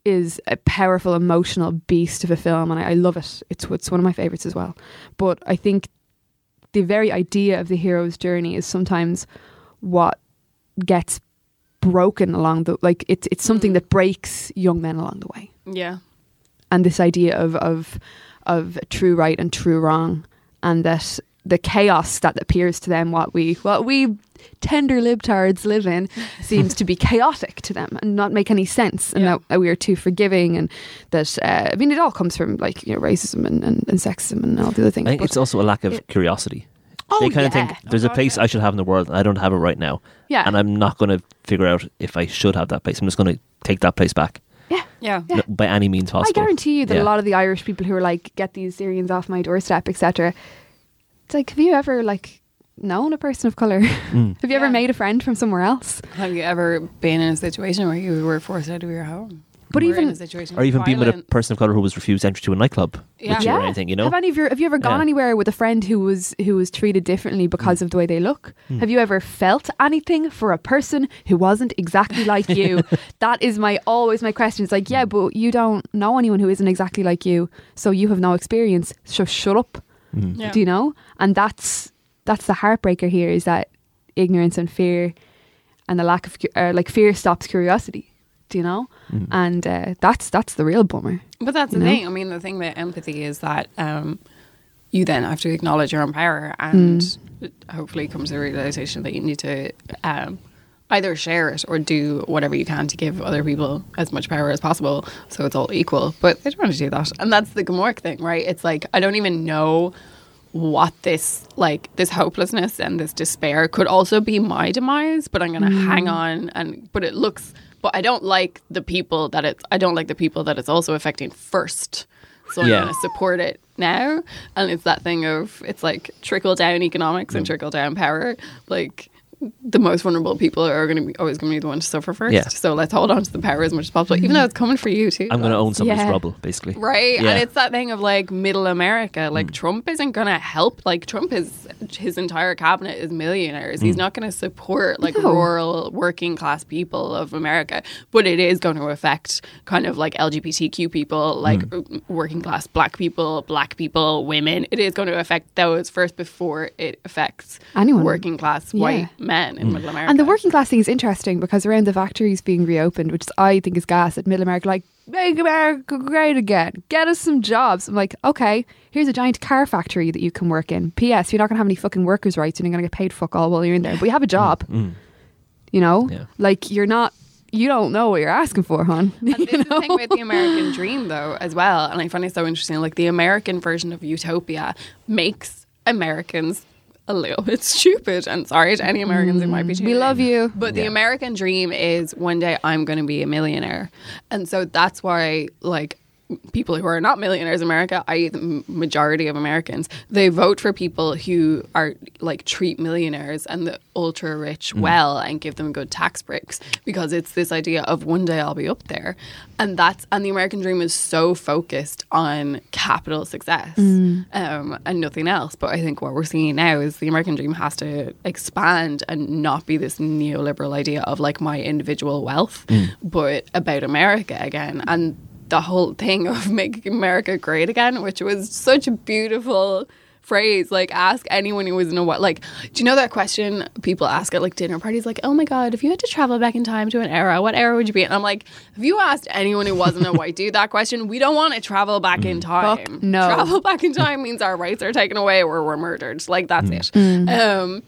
is a powerful, emotional beast of a film and I, I love it. It's, it's one of my favorites as well. But I think the very idea of the hero's journey is sometimes what gets broken along the like it's it's something Mm. that breaks young men along the way yeah. and this idea of of of true right and true wrong, and that the chaos that appears to them, what we what we tender libtards live in, [laughs] seems to be chaotic to them and not make any sense, and Yeah. that we are too forgiving, and that uh, I mean, it all comes from like you know racism and, and, and sexism and all the other things. I think but- it's also a lack of it- curiosity. oh, they kind of think there's a place. I should have in the world and I don't have it right now. yeah, And I'm not going to figure out if I should have that place. I'm just going to take that place back Yeah. Yeah. no- by any means possible. I guarantee you that Yeah. a lot of the Irish people who are like, get these Syrians off my doorstep, etc. It's like, have you ever like known a person of color? Mm. [laughs] have you ever made a friend from somewhere else? Have you ever been in a situation where you were forced out of your home? But Or even- in a situation Or even being with a person of color who was refused entry to a nightclub Yeah. with you or anything, you know? Have any of your have you ever gone Yeah. anywhere with a friend who was who was treated differently because Mm. of the way they look? Mm. Have you ever felt anything for a person who wasn't exactly like you? [laughs] that is my always my question. It's like, Mm. yeah, but you don't know anyone who isn't exactly like you, so you have no experience. So shut up. Mm. Yeah. Do you know? And that's that's the heartbreaker here is that ignorance and fear and the lack of uh, like fear stops curiosity. Do you know? Mm. And uh, that's that's the real bummer. But that's the know? thing. I mean, the thing about empathy is that um, you then have to acknowledge your own power and Mm. hopefully comes the realization that you need to um, either share it or do whatever you can to give other people as much power as possible so it's all equal. But they don't want to do that. And that's the Gmork thing, right? It's like, I don't even know what this like this hopelessness and this despair could also be my demise but i'm going to hang on and but it looks but I don't like the people that it's. I don't like the people that it's also affecting first. So I'm Yeah. to support it now, and it's that thing of it's like trickle down economics Mm. and trickle down power. Like the most vulnerable people are going to be always going to be the ones to suffer first. Yeah. So let's hold on to the power as much as possible, even though it's coming for you too. I'm going to own somebody's Yeah. rubble, basically. Right, Yeah. and it's that thing of like middle America. Like Mm. Trump isn't going to help. Like Trump is his entire cabinet is millionaires. Mm. He's not going to support like No. rural working class people of America. But it is going to affect kind of like LGBTQ people, like Mm. working class black people, black people, women. It is going to affect those first before it affects Anyone. working class Yeah. white men Mm. in middle America. And the working class thing is interesting because around the factories being reopened, which I think is gas at Middle America, like, make America great again, get us some jobs. I'm like, okay, here's a giant car factory that you can work in. P.S. You're not going to have any fucking workers' rights and you're going to get paid fuck all while you're in there, but you have a job, Mm. you know? Yeah. Like, you're not, you don't know what you're asking for, hon. And this [laughs] is the thing with the American dream, though, as well. And I find it so interesting. Like the American version of utopia makes Americans a little bit [laughs] stupid. And sorry to any Americans who might be. Mm, we love you. But the Yeah. American dream is one day I'm going to be a millionaire. And so that's why, like, people who are not millionaires in America, i.e., the majority of Americans, they vote for people who are like treat millionaires and the ultra rich mm. well and give them good tax breaks because it's this idea of one day I'll be up there. And that's, and the American dream is so focused on capital success mm. um, and nothing else. But I think what we're seeing now is the American dream has to expand and not be this neoliberal idea of like my individual wealth, mm. but about America again. And the whole thing of [laughs] making America great again, which was such a beautiful phrase. Like, ask anyone who was in a what. Like, do you know that question people ask at like dinner parties? Like, oh my god, if you had to travel back in time to an era, what era would you be? in? And I'm like, if you asked anyone who wasn't a white dude that question? We don't want to travel back in mm. time. Fuck no. travel back in time means our rights are taken away or we're murdered. Like, that's mm. it. Mm. Um,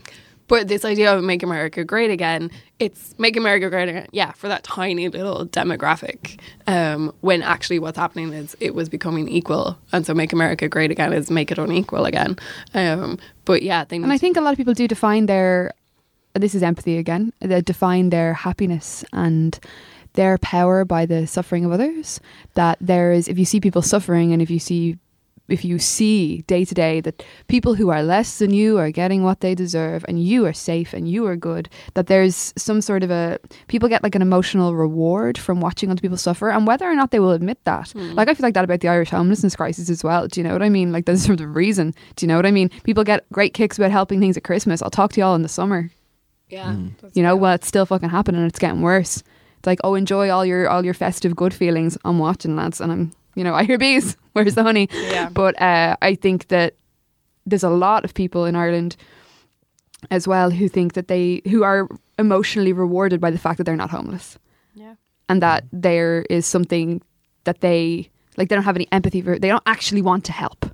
but this idea of make America great again, it's make America great again, yeah, for that tiny little demographic. Um, when actually what's happening is it was becoming equal, and so make America great again is make it unequal again. Um, but yeah, And I think a lot of people do define their, this is empathy again, they define their happiness and their power by the suffering of others. That there is, if you see people suffering and if you see, if you see day to day that people who are less than you are getting what they deserve and you are safe and you are good, that there's some sort of a, people get like an emotional reward from watching other people suffer and whether or not they will admit that. Hmm. Like I feel like that about the Irish homelessness crisis as well. Do you know what I mean? Like there's [laughs] sort of reason. Do you know what I mean? People get great kicks about helping things at Christmas. I'll talk to y'all in the summer. yeah, hmm. that's You know, real. well it's still fucking happening and it's getting worse. It's like, oh enjoy all your all your festive good feelings. I'm watching lads and I'm you know, I hear bees. [laughs] Where's the honey? Yeah. But uh, I think that there's a lot of people in Ireland as well who think that they who are emotionally rewarded by the fact that they're not homeless yeah. and that there is something that they like they don't have any empathy for they don't actually want to help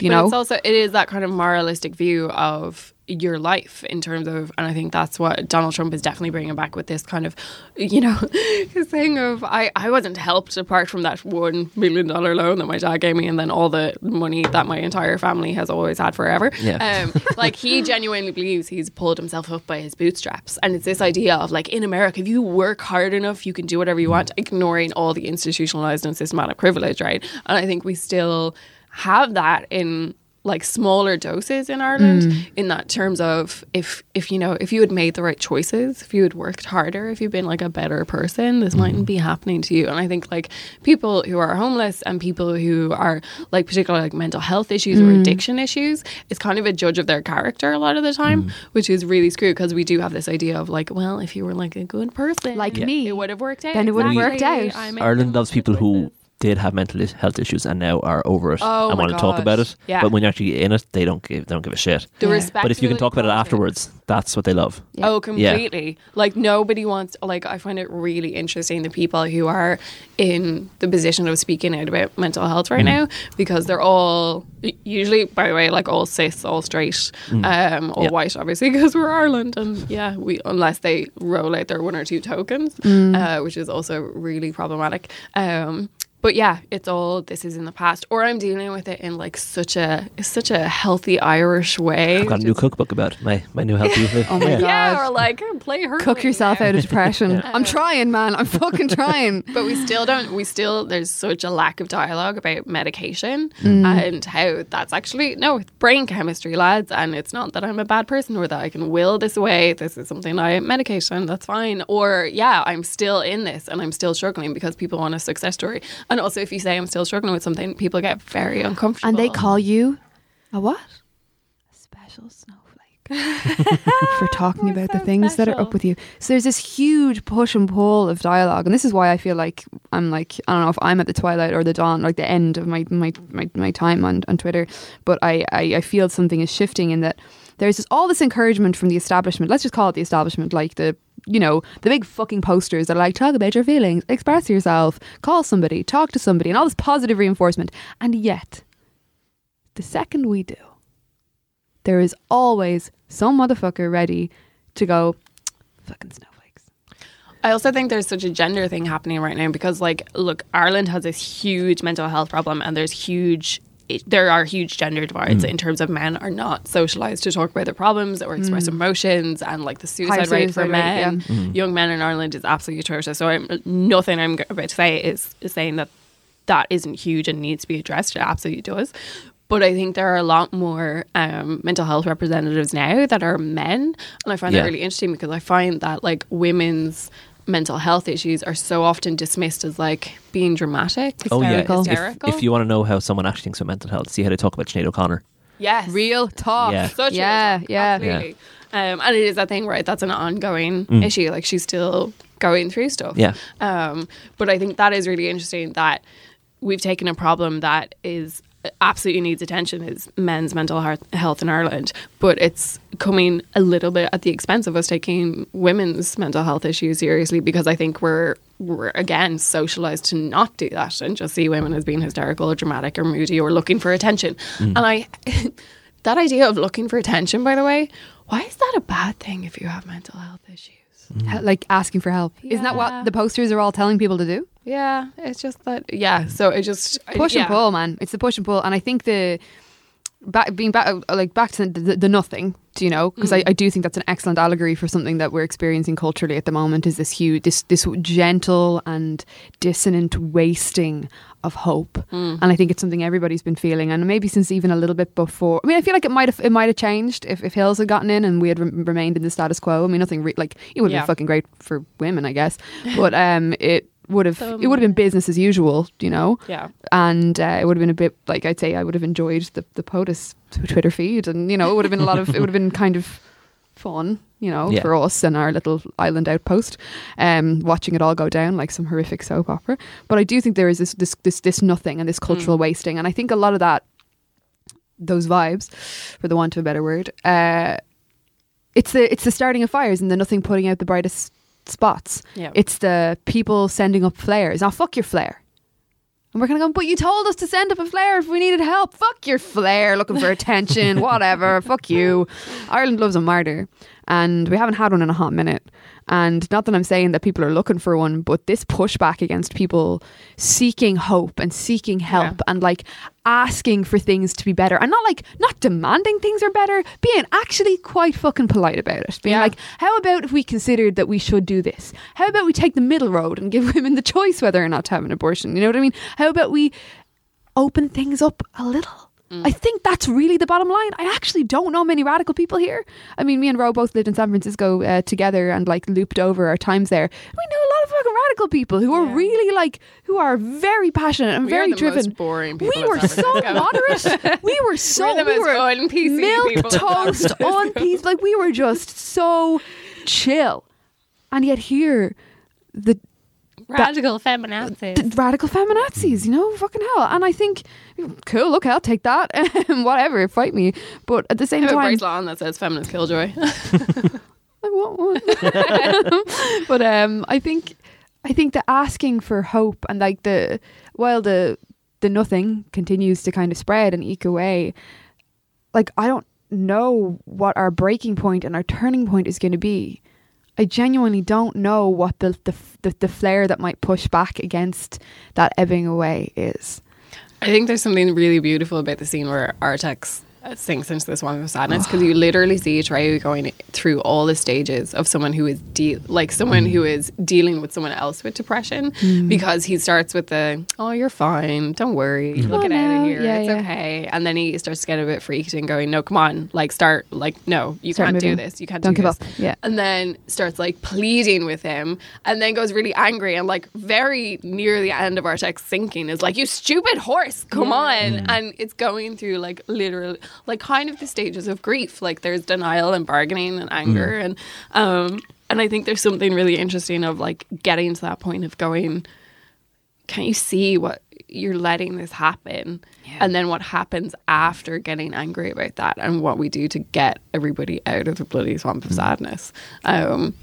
you but know it's also it is that kind of moralistic view of your life in terms of and I think that's what Donald Trump is definitely bringing back with this kind of you know [laughs] thing of I, I wasn't helped apart from that one million dollar loan that my dad gave me and then all the money that my entire family has always had forever. Yeah. um, [laughs] like he genuinely believes he's pulled himself up by his bootstraps. And it's this idea of like in America if you work hard enough you can do whatever you want ignoring all the institutionalized and systematic privilege right? And I think we still have that in like smaller doses in Ireland mm. in that terms of if if you know if you had made the right choices if you had worked harder if you'd been like a better person this mm. mightn't be happening to you and I think like people who are homeless and people who are like particularly like mental health issues or mm. addiction issues it's kind of a judge of their character a lot of the time which is really screwed because we do have this idea of like well if you were like a good person Like Yeah. me it would have worked out Then it would have worked out. Ireland loves people who choices. Did have mental health issues and now are over it Oh and my want to talk about it. Yeah. But when you're actually in it, they don't give they don't give a shit. the Yeah. respect But if you can talk about it afterwards, that's what they love. Yeah. Oh, completely. Like nobody wants. Like I find it really interesting the people who are in the position of speaking out about mental health right now because they're all usually, by the way, like all cis, all straight, um, all Yeah. white, obviously [laughs] because we're Ireland, and yeah, we unless they roll out their one or two tokens, uh, which is also really problematic. Um, but yeah, it's all this is in the past, or I'm dealing with it in like such a such a healthy Irish way. I've got a new cookbook about. My my new healthy [laughs] live. Oh my yeah. God. Yeah, or like play her. Cook yourself out of depression. I'm trying, man. I'm fucking trying. [laughs] But we still don't. We still there's such a lack of dialogue about medication Mm. and how that's actually no it's brain chemistry, lads. And it's not that I'm a bad person or that I can will this away. This is something I medication. That's fine. Or yeah, I'm still in this and I'm still struggling because people want a success story. And also, if you say I'm still struggling with something, people get very uncomfortable. And they call you a what? A special snowflake. [laughs] for talking about the things that are up with you. So there's this huge push and pull of dialogue, and this is why I feel like I'm like I don't know if I'm at the twilight or the dawn, like the end of my my my, my time on, on Twitter, but I, I I feel something is shifting in that there's just all this encouragement from the establishment. Let's just call it the establishment, like the you know the big fucking posters that are like talk about your feelings, express yourself, call somebody, talk to somebody, and all this positive reinforcement, and yet the second we do there is always some motherfucker ready to go fucking snowflakes. I also think there's such a gender thing happening right now because, like, look, Ireland has this huge mental health problem, and there's huge. It, there are huge gender divides mm. in terms of men are not socialized to talk about their problems or express mm. emotions, and like the suicide rate for rate, men, mm-hmm. young men in Ireland is absolutely atrocious. So I'm nothing I'm about to say is, is saying that that isn't huge and needs to be addressed. It absolutely does. But I think there are a lot more um, mental health representatives now that are men, and I find Yeah. that really interesting because I find that like women's mental health issues are so often dismissed as like being dramatic. Oh yeah. Hysterical. If, if you want to know how someone actually thinks about mental health, see how they talk about Sinead O'Connor. yes, Real talk. Yeah. such yeah, real talk, yeah. absolutely. Um, and it is that thing, right? That's an ongoing Mm. issue. Like she's still going through stuff. Yeah. Um, but I think that is really interesting that we've taken a problem that is absolutely needs attention is men's mental health in Ireland, but it's coming a little bit at the expense of us taking women's mental health issues seriously because I think we're we're again socialized to not do that and just see women as being hysterical or dramatic or moody or looking for attention. Mm. And I [laughs] that idea of looking for attention, by the way, why is that a bad thing if you have mental health issues? He- Like asking for help. Isn't that what the posters are all telling people to do? Yeah, it's just that. Yeah, so it just Push yeah. and pull, man. It's the push and pull, and I think the back being back uh, like back to the, the nothing. Do you know? Because I, mm. I do think that's an excellent allegory for something that we're experiencing culturally at the moment. Is this huge, this this gentle and dissonant wasting of hope, mm. and I think it's something everybody's been feeling, and maybe since even a little bit before. I mean, I feel like it might have it might have changed if, if Hills had gotten in and we had re- remained in the status quo. I mean, nothing re- like it would have Yeah. been fucking great for women, I guess, but um, it would have So- it would have been business as usual, you know Yeah, and uh, it would have been a bit like I'd say I would have enjoyed the the POTUS Twitter feed, and you know it would have been a lot of it would have been kind of fun, you know, Yeah. for us and our little island outpost, um, watching it all go down like some horrific soap opera. But I do think there is this this this, this nothing and this cultural wasting, and I think a lot of that, those vibes, for the want of a better word, uh, it's the it's the starting of fires and the nothing putting out the brightest spots. yeah. It's the people sending up flares. Now, fuck your flare. And we're kind of going, but you told us to send up a flare if we needed help. Fuck your flare, looking for attention, [laughs] whatever. Fuck you. Ireland loves a martyr. And we haven't had one in a hot minute. And not that I'm saying that people are looking for one, but this pushback against people seeking hope and seeking help Yeah. and like asking for things to be better and not like not demanding things are better, being actually quite fucking polite about it. Being Yeah. like, how about if we considered that we should do this? How about we take the middle road and [laughs] give women the choice whether or not to have an abortion? You know what I mean? How about we open things up a little? I think that's really the bottom line. I actually don't know many radical people here. I mean, me and Ro both lived in San Francisco uh, together and like looped over our times there. We know a lot of fucking radical people who are really like, who are very passionate and We very are the driven. Most boring people We were so moderate. We were [laughs] so We're the we most were fun, PC milk people in San toast on peas. Like we were just so chill, and yet here, the Radical feminazis. the radical feminazis, you know, fucking hell. And I think, cool, look, I'll take that, [laughs] whatever, fight me. But at the I same have a time, bracelet on that says "feminist killjoy." I want one. but um, I think I think the asking for hope and like the while the the nothing continues to kind of spread and eke away, like I don't know what our breaking point and our turning point is going to be I genuinely don't know what the the the, the flair that might push back against that ebbing away is. I think there's something really beautiful about the scene where Artax uh, sinks into this one of sadness because you literally see Treyu going through all the stages of someone who is de- like someone who mm. is dealing with someone else with depression mm. because he starts with the oh you're fine. Don't worry. Mm-hmm. Look Oh, it out no. of here. Yeah, it's yeah. okay. And then he starts to get a bit freaked and going no come on. Like start like no you Start can't do this. You can't Don't do give this. up. Yeah. and then starts like pleading with him and then goes really angry and like very near the end of Artax sinking is like you stupid horse. Come on. Mm. And it's going through like literally like kind of the stages of grief. Like there's denial and bargaining and anger and um and I think there's something really interesting of like getting to that point of going can't you see what you're letting this happen? And then what happens after getting angry about that and what we do to get everybody out of the bloody swamp of sadness. Um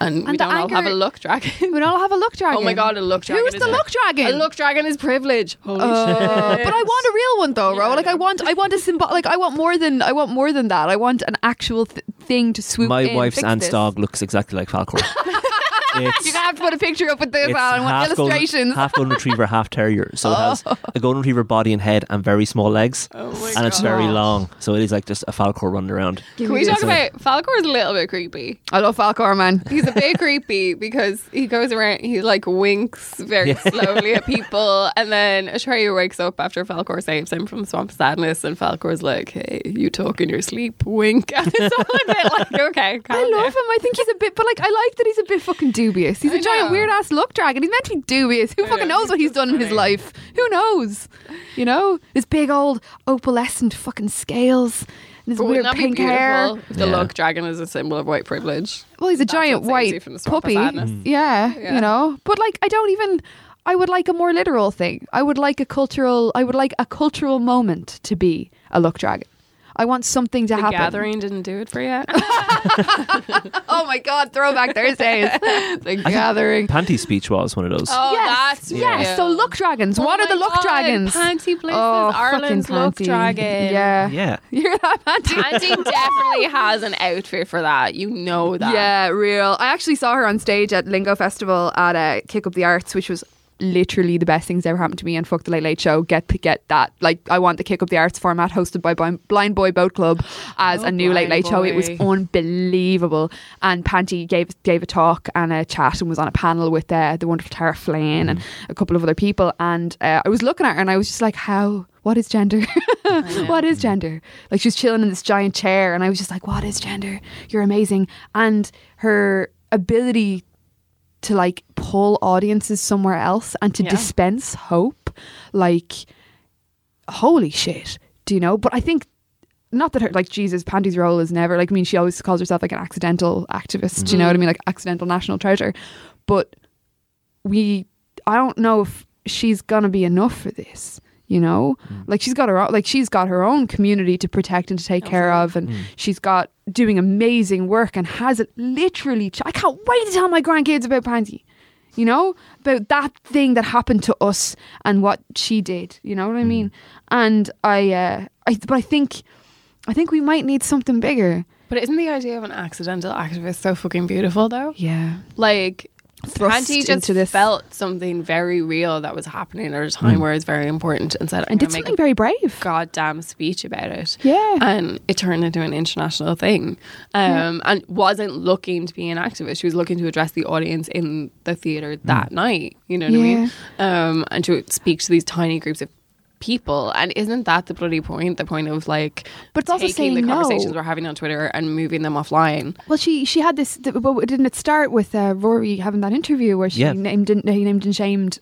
and, we the don't all have a anger- luck dragon We don't all have a luck dragon. [laughs] oh my god a luck dragon Who's the a- luck dragon? a luck dragon is privilege holy Uh, shit but I want a real one though, Ro. Yeah, Like I want, I want a symbol. Like I want more than, I want more than that. I want an actual th- thing to swoop My in, wife's fix aunt's this. dog looks exactly like Falkor. [laughs] You're it's gonna have to put a picture up with this it's Val, and want golden, illustrations. half golden retriever, half terrier. So it has [laughs] oh. a golden retriever body and head and very small legs, oh my and it's very long. So it is like just a Falkor running around. can we talk So- about Falkor is a little bit creepy I love Falkor, man. [laughs] He's a bit creepy because he goes around, he like winks very Yeah. slowly at [laughs] people, and then Atreyu wakes up after Falkor saves him from swamp sadness, and Falkor's like, "Hey, you talk in your sleep, wink." And it's all a bit like, "Okay, calm I love down. him. I think he's a bit, but like I like that he's a bit fucking dubious. He's a I giant know. weird ass luck dragon. He's meant to be dubious. Who I fucking know, knows what he's he's done in his life? Who knows? You know, his big old opalescent fucking scales. And his But weird wouldn't that be pink beautiful hair. the Yeah. luck dragon is a symbol of white privilege? Well, he's a That's giant what saves you white from the swamp of puppy. sadness. Yeah, Yeah. you know. But like, I don't even. I would like a more literal thing. I would like a cultural. I would like a cultural moment to be a luck dragon. I want something to happen. The happen. gathering didn't do it for you. [laughs] [laughs] Oh my god, throwback Thursdays. [laughs] the gathering. Panti's speech was one of those. Oh, yes, that's yes. real. So luck dragons. Oh what are the luck God, dragons? Panti Bliss oh, Ireland's fucking luck panty. dragon. Yeah. Yeah. You're that panty. Panti definitely has an outfit for that. You know that. Yeah, real. I actually saw her on stage at Lingo Festival at uh, Kick Up the Arts, which was literally the best things ever happened to me. And fuck the Late Late Show. Get get that. Like I want the Kick Up the Arts format hosted by Blindboy Boatclub as Oh, a new Late Late Show. It was unbelievable. And Panti gave gave a talk and a chat and was on a panel with uh, the wonderful Tara Flynn and a couple of other people. And uh, I was looking at her and I was just like, how? What is gender? [laughs] what is gender? Like she was chilling in this giant chair, and I was just like, "What is gender? You're amazing." And her ability to like pull audiences somewhere else and to Yeah. dispense hope, like, holy shit, do you know? But I think. Not that her like Jesus Panti's role is never like I mean she always calls herself like an accidental activist. Do you know what I mm-hmm. mean like accidental national treasure, but we I don't know if she's gonna be enough for this. You know, mm. like she's got her own, like she's got her own community to protect and to take care of, and mm. she's got doing amazing work and has it literally. ch- I can't wait to tell my grandkids about Pansy. You know about that thing that happened to us and what she did. You know what I mm. mean? And I, uh, I, but I think, I think we might need something bigger. But isn't the idea of an accidental activist so fucking beautiful though? Yeah, Like Thrust just into this. felt something very real that was happening at a time where it's very important and said, and did something very brave. goddamn speech about it. Yeah. And it turned into an international thing. Um, And wasn't looking to be an activist. She was looking to address the audience in the theatre that night. You know what I mean? Um, and to speak to these tiny groups of people. And isn't that the bloody point? The point of like But it's also saying the saying no. conversations we're having on Twitter and moving them offline. Well, she she had this. th- Well, didn't it start with uh, Rory having that interview where she Yeah. named and he named and shamed,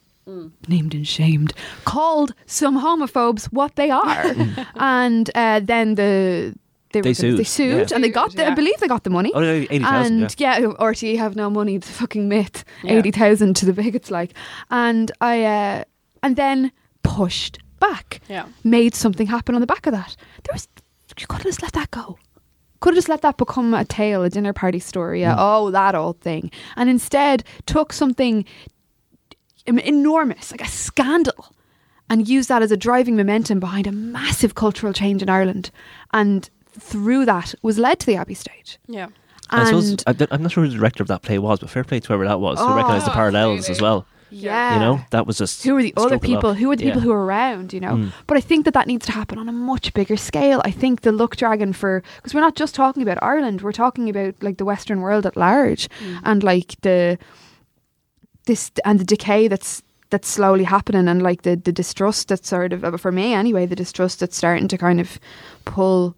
named and shamed, called some homophobes what they are, [laughs] and uh, then the. They, They were- sued, They sued, yeah. and they got. The, I believe they got the money. Oh, no, 80,000. and yeah. yeah. RTÉ have no money. It's a fucking myth. Yeah. Eighty thousand to the bigots, like, and I, uh, and then pushed back. Yeah. made something happen on the back of that. There was you could have just let that go. Could have just let that become a tale, a dinner party story, a, mm. oh that old thing, and instead took something enormous, like a scandal, and used that as a driving momentum behind a massive cultural change in Ireland, and through that was led to the Abbey stage. Yeah. And I suppose And- I don't- I'm not sure who the director of that play was, but fair play to whoever that was. who oh, recognised the Oh, parallels as well. Yeah. You know, that was just who were the other people? Who were the people who were around you know? Mm. but i think that that needs to happen on a much bigger scale. I think the luck dragon for because we're not just talking about ireland we're talking about like the western world at large and like the this and the decay that's that's slowly happening and like the the distrust that's sort of uh, for me anyway the distrust that's starting to kind of pull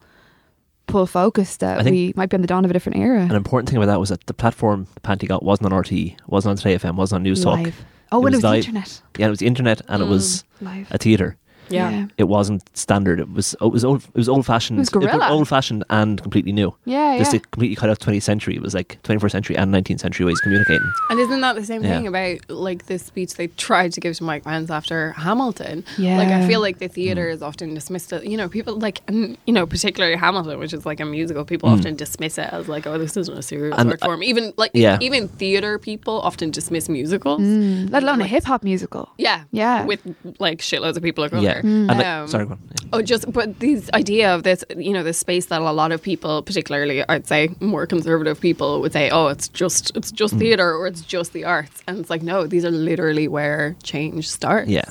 pull focus that we might be on the dawn of a different era. An important thing about that was that the platform Panti got wasn't on RT, wasn't on Today FM, wasn't on Newstalk. Oh It and it was was the live. internet Yeah, it was the internet and it Mm. was live a theatre. Yeah. It wasn't standard. It was it was old it was old fashioned. It was guerrilla. old fashioned and completely new. yeah Just yeah to completely cut off 20th century. It was like 21st century and 19th century ways of communicating. And isn't that the same Yeah. thing about like this speech they tried to give to Mike Pence after Hamilton? Yeah. Like I feel like the Mm. theater is often dismissed. As, you know, people like and, you know particularly Hamilton, which is like a musical. People Mm. often dismiss it as like, oh, this isn't a serious And art I- form. Even like Yeah. even theater people often dismiss musicals. Mm, let alone a hip hop musical Yeah, Yeah. with like shitloads of people are going Yeah. There. And like, Um, sorry, go on. Oh, just but this idea of this, you know, this space that a lot of people, particularly I'd say more conservative people, would say, oh, it's just it's just Mm. theater or it's just the arts, and it's like no, these are literally where change starts. Yeah.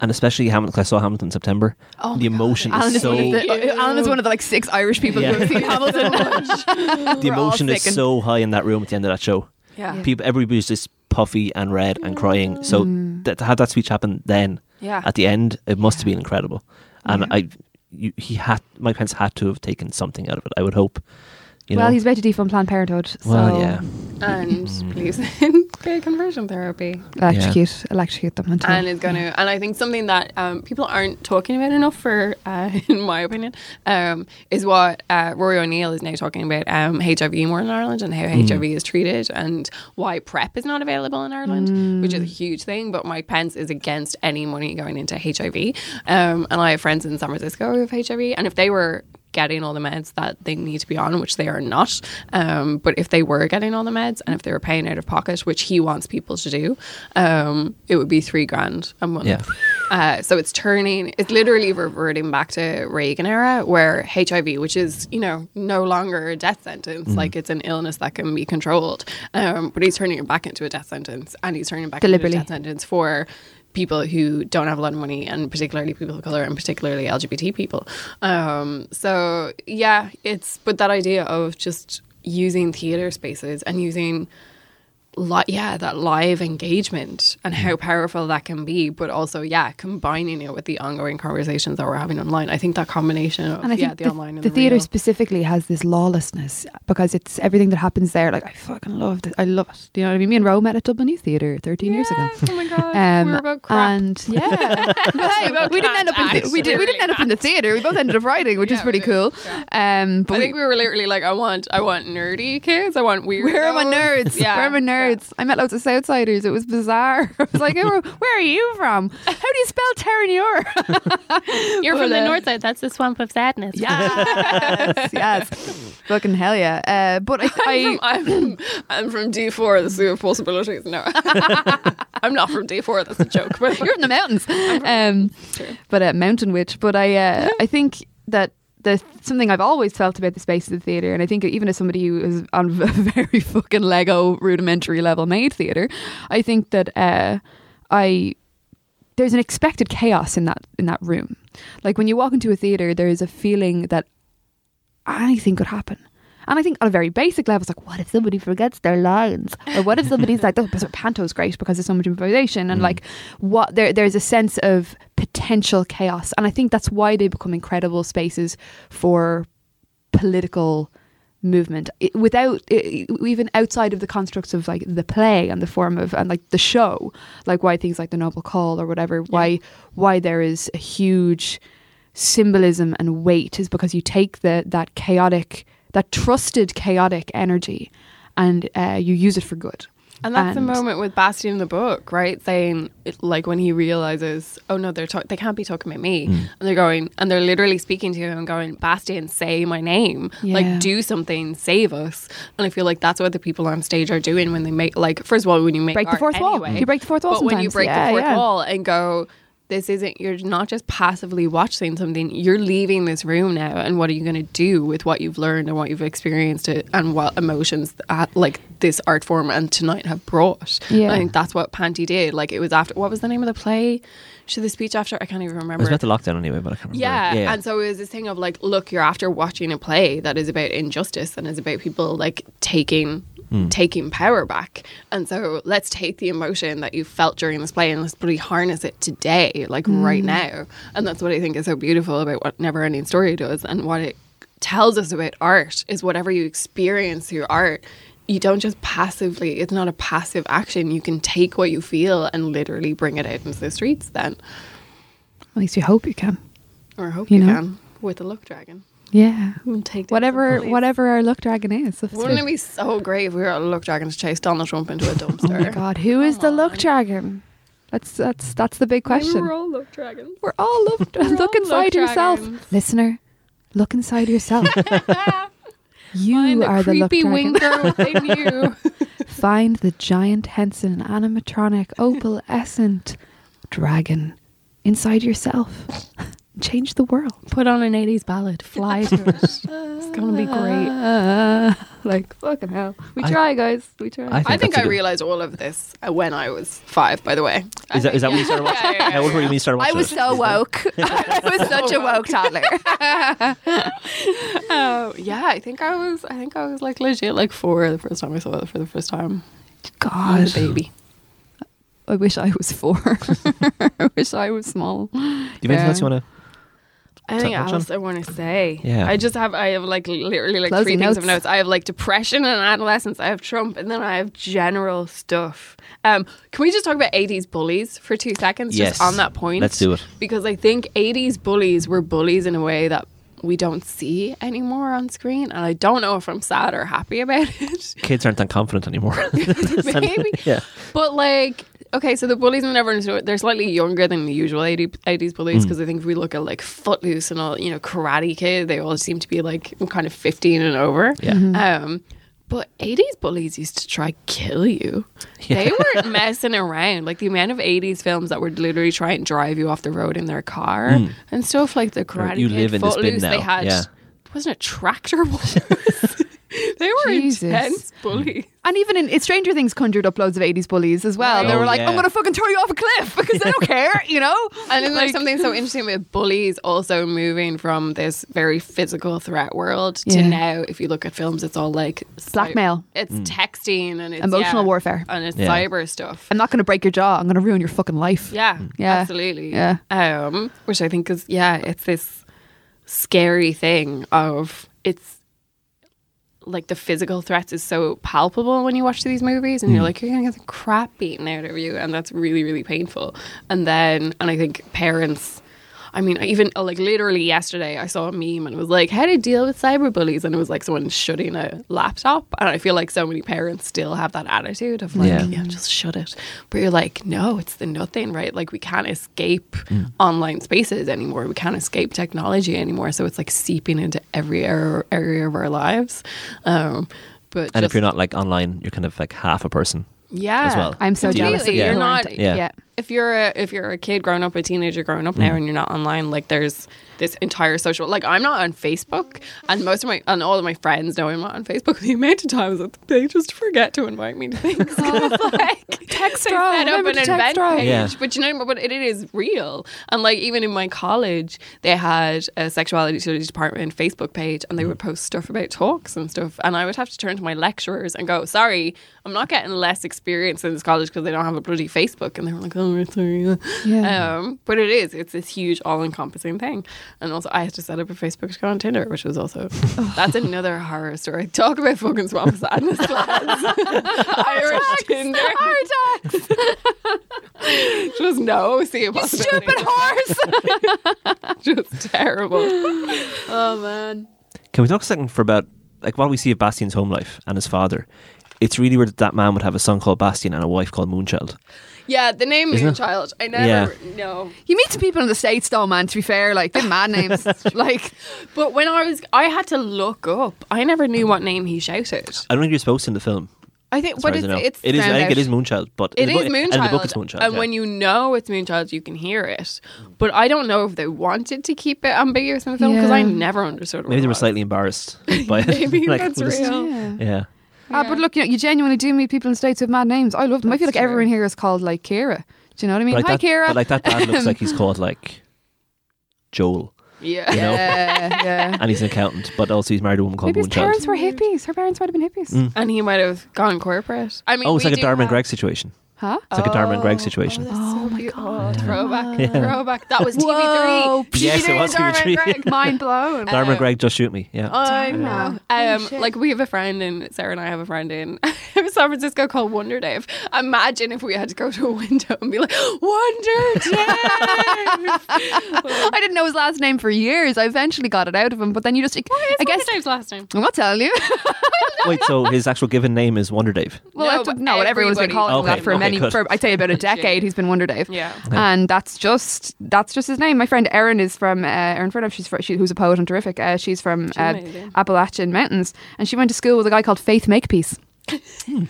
And especially Hamilton, 'cause I saw Hamilton in September. Oh the my God. emotion Alan is is, so one of the, Alan is one of the like six Irish people Yeah. who have seen Hamilton. [laughs] the emotion is so high in that room at the end of that show. Yeah, yeah. People, everybody's just puffy and red and crying. So Mm. that, to have that speech happen then Yeah. at the end, it must have been incredible. And Yeah. I, you, he had Mike Pence had to have taken something out of it. I would hope. You well, know? he's about to defund Planned Parenthood. So Well, yeah. and please [laughs] believes gay conversion therapy. electrocute, electrocute them until. and is going to and i think something that um, people aren't talking about enough for uh, [laughs] in my opinion um, is what uh, rory o'neill is now talking about um, hiv more in ireland and how hiv is treated and why prep is not available in ireland which is a huge thing but mike pence is against any money going into hiv um, and i have friends in san francisco who have hiv and if they were getting all the meds that they need to be on, which they are not. Um, but if they were getting all the meds and if they were paying out of pocket, which he wants people to do, um, it would be three grand a month. Yeah. Uh, so it's turning, it's literally reverting back to Reagan era where HIV, which is, you know, no longer a death sentence, like it's an illness that can be controlled. Um, but he's turning it back into a death sentence and he's turning it back Deliberately. into a death sentence for people who don't have a lot of money and particularly people of color and particularly LGBT people. Um, so yeah, it's but that idea of just using theater spaces and using li- yeah that live engagement and how powerful that can be but also yeah combining it with the ongoing conversations that we're having online i think that combination of and I yeah think the, the, online and the the, theatre real. specifically has this lawlessness because it's everything that happens there. Like I fucking love it. I love it. Do you know what I mean? Me and Ro met at Dublin Youth Theatre 13 years ago. Oh my god Um, we're about crap and yeah, [laughs] [laughs] We didn't end up in the, we did we didn't end up in the theatre. We both ended up writing, which is pretty cool. did, Um, but I we, think we were literally like, I want, I want nerdy kids. I want weird. where are my nerds? [laughs] Yeah, where are my nerds? I met loads of Southsiders. It was bizarre. [laughs] I was like, where, where are you from? How do you spell Terenure? [laughs] You're But, from the uh, north side. That's the swamp of sadness. Yes, [laughs] yes. Fucking hell yeah. Uh, but I, I I'm from, I'm from D4, the Zoo of Possibilities. No, I'm not from D4. That's a joke. But you're from the mountains. Um, but uh, mountain witch. But I, uh, I think that there's something I've always felt about the space of the theatre, and I think even as somebody who is on a [laughs] very fucking Lego rudimentary level made theatre, I think that uh, I there's an expected chaos in that in that room. Like when you walk into a theatre, there is a feeling that anything could happen. And I think on a very basic level, it's like, what if somebody forgets their lines? Or what if somebody's like, oh, but Panto's great because there's so much improvisation. And mm. like, what there, there's a sense of potential chaos. And I think that's why they become incredible spaces for political movement it, without even outside of the constructs of like the play and the form of and like the show like why things like the noble call or whatever why why there is a huge symbolism and weight is because you take the that chaotic that trusted chaotic energy and uh, you use it for good And that's And- the moment with Bastian in the book, right? Saying, it, like, when he realizes, oh no, they're talk- they can't be talking about me, Mm. and they're going, and they're literally speaking to him and going, Bastian, say my name, Yeah. like, do something, save us. And I feel like that's what the people on stage are doing when they make, like, first of all, when you make break the art fourth wall you break the fourth wall but when you break Yeah, the fourth yeah. wall and go. This isn't you're not just passively watching something you're leaving this room now. And what are you going to do with what you've learned and what you've experienced it, and what emotions uh, like this art form and tonight have brought? Yeah. i think that's what Panti did. Like it was after what was the name of the play? Should the speech after i can't even It remember. was about the lockdown anyway, but I can't remember. yeah, and so it was this thing of like, look, you're after watching a play that is about injustice and is about people like taking Mm. taking power back. And so let's take the emotion that you felt during this play and let's really harness it today, like right mm. now. And that's what I think is so beautiful about what Never Ending Story does and what it tells us about art is whatever you experience through art. You don't just passively, it's not a passive action. You can take what you feel and literally bring it out into the streets then. At least you hope you can. Or hope You you, know? can with a look dragon. Yeah. And take Whatever, whatever our luck dragon is. Wouldn't it. it be so great if we were a luck dragon to chase Donald Trump into a [laughs] oh dumpster? Oh dumpster? my god, who is the Come luck on. dragon? That's that's that's the big question. We're all luck dragons. We're all look, [laughs] We're look all inside yourself, dragons. listener. Look inside yourself. [laughs] you Find the are the luck creepy dragon. winker within you. Find the giant Henson animatronic opalescent dragon inside yourself. Change the world. Put on an 80s ballad. Fly to it. [laughs] it's going to be great. Uh, [laughs] like fucking hell. We I- try, guys. We try. I I think that's a I good- realized all of this uh, when I was five, by the way. I Is that, is that think- when you started watching? Yeah, yeah, yeah, How old were you yeah. when you started I was it? so woke. [laughs] I was such a woke toddler. Oh, yeah, I think I was, I think I was like legit like four the first time I saw it for the first time. I was God, a baby. I wish I was four. I wish I was small. Do you have anything else you want to? Anything touch on? else I want to say? Yeah. I just have I have like literally like Closing three things of notes. notes. I have like depression and adolescence. I have Trump, and then I have general stuff. Um, can we just talk about eighties bullies for two seconds? Yes. Just on that point. Let's do it. Because I think eighties bullies were bullies in a way that we don't see anymore on screen, and I don't know if I'm sad or happy about [laughs] it. Kids aren't that confident anymore. [laughs] [laughs] Maybe. yeah. But like, okay, so the bullies in Never Ending Story, they're slightly younger than the usual 80, 80s bullies hmm. because I think if we look at like Footloose and all, you know, Karate Kid, they all seem to be like kind of 15 and over. Yeah. Mm-hmm. Um, but 80s bullies used to try kill you. Yeah. They weren't [laughs] messing around. Like the amount of 80s films that would literally try and drive you off the road in their car hmm. and stuff like the Karate you Kid, live in this bin Footloose, they had, Yeah. wasn't it tractor [laughs] wars? They were Jesus. intense bullies. And even in it's Stranger Things conjured up loads of 80s bullies as well. Right. They were Oh, like, yeah. I'm going to fucking throw you off a cliff [laughs] because they don't care, you know? [laughs] And then Like- there's something so [laughs] interesting with bullies also moving from this very physical threat world to Yeah. now, if you look at films, it's all like cy- Blackmail. It's texting and it's Emotional yeah, warfare. and it's Yeah. cyber stuff. I'm not going to break your jaw. I'm going to ruin your fucking life. Yeah, Yeah. absolutely. Yeah. Um, which I think is yeah, it's this scary thing of it's like the physical threats is so palpable when you watch these movies and you're hmm. like you're gonna get the crap beaten out of you and that's really really painful. And then and i think parents I mean, even uh, like literally yesterday, I saw a meme and it was like, "How to deal with cyberbullies?" And it was like someone shutting a laptop, and I feel like so many parents still have that attitude of like, Yeah. "Yeah, just shut it." But you're like, "No, it's the nothing, right? Like we can't escape online spaces anymore. We can't escape technology anymore. So it's like seeping into every area, area of our lives." Um, but And if you're not like online, you're kind of like half a person. Yeah, as well. I'm so Completely. jealous of You're people who not. aren't. Yeah. yeah. If you're a if you're a kid growing up, a teenager growing up now, and you're not online, like there's this entire social. Like I'm not on Facebook, and most of my and all of my friends know I'm not on Facebook. [laughs] The amount of times that they just forget to invite me to things, 'Cause, [laughs] [laughs] like Text they drive, set up an event drive. page. Yeah. But you know, but it is real. And like even in my college, they had a sexuality studies department Facebook page, and they would post stuff about talks and stuff. And I would have to turn to my lecturers and go, "Sorry, I'm not getting less experience in this college because they don't have a bloody Facebook." And they were like, "Oh, right, sorry." yeah." Yeah. Um, but it is. It's this huge, all-encompassing thing. And also, I had to set up a Facebook account on Tinder, which was also that's [laughs] another horror story. Talk about fucking swamp sadness, lads. [laughs] Irish Tinder. [laughs] Just no, see a possibility. Stupid horse. Just terrible. Oh man. Can we talk a second for about like while we see of Bastian's home life and his father? It's really weird that that man would have a son called Bastian and a wife called Moonchild. Yeah, the name Isn't it? Moonchild. I never Yeah. know. you meet some people in the States, though, man, to be fair. Like, they're mad [laughs] names. like, But when I was, I had to look up. I never knew what name he shouted. I don't think you're supposed to in the film. I think, as far but it's I know. it's it is. I think it out. is Moonchild, but It in the book- Moonchild. And the book is Moonchild. And yeah. when you know it's Moonchild, you can hear it. But I don't know if they wanted to keep it ambiguous in the film because I never understood what maybe it they were slightly embarrassed [laughs] by it. Maybe [laughs] Like, that's we'll just- real. Yeah. Yeah. Ah, but look, you know, you genuinely do meet people in states with mad names. I love them. I feel like That's everyone here is called like Kira. Do you know what I mean? Like Hi, that, Kira. But like that dad looks like he's [laughs] called like Joel, Yeah. you know? yeah, yeah. [laughs] and he's an accountant, but also he's married to a woman called Maybe his Moonchild. parents were hippies. Her parents might have been hippies. Mm. And he might have gone corporate. I mean, Oh, it's like a do Dharma and have- Greg situation. Huh? It's like a Dharma and Greg situation. Oh, that's Oh my cute. God. Oh, throwback. [laughs] Yeah. Throwback. That was TV3. Whoa, Yes, it was Dharma TV3. Greg. Mind blown. Dharma and Greg just shoot me. Yeah. I know. Holy Um, shit. like we have a friend in Sarah and I have a friend [laughs] in San Francisco called Wonder Dave. Imagine if we had to go to a window and be like Wonder Dave. [laughs] I didn't know his last name for years. I eventually got it out of him, but then you just, I guess, Wonder Dave's last name. I'm not telling you. Wait, so his actual given name is Wonder Dave. well, No, that's but no, what everyone's been everybody- calling him Okay, that for okay, many, good. for I'd say about a [laughs] decade. He's been Wonder Dave. Yeah. and that's just that's just his name. My friend Erin is from uh, Erin Fredov. She's fr- she, who's a poet and terrific. Uh, she's from uh, amazing. Appalachian Mountains, and she went to school with a guy called Faith Makepeace. Hmm.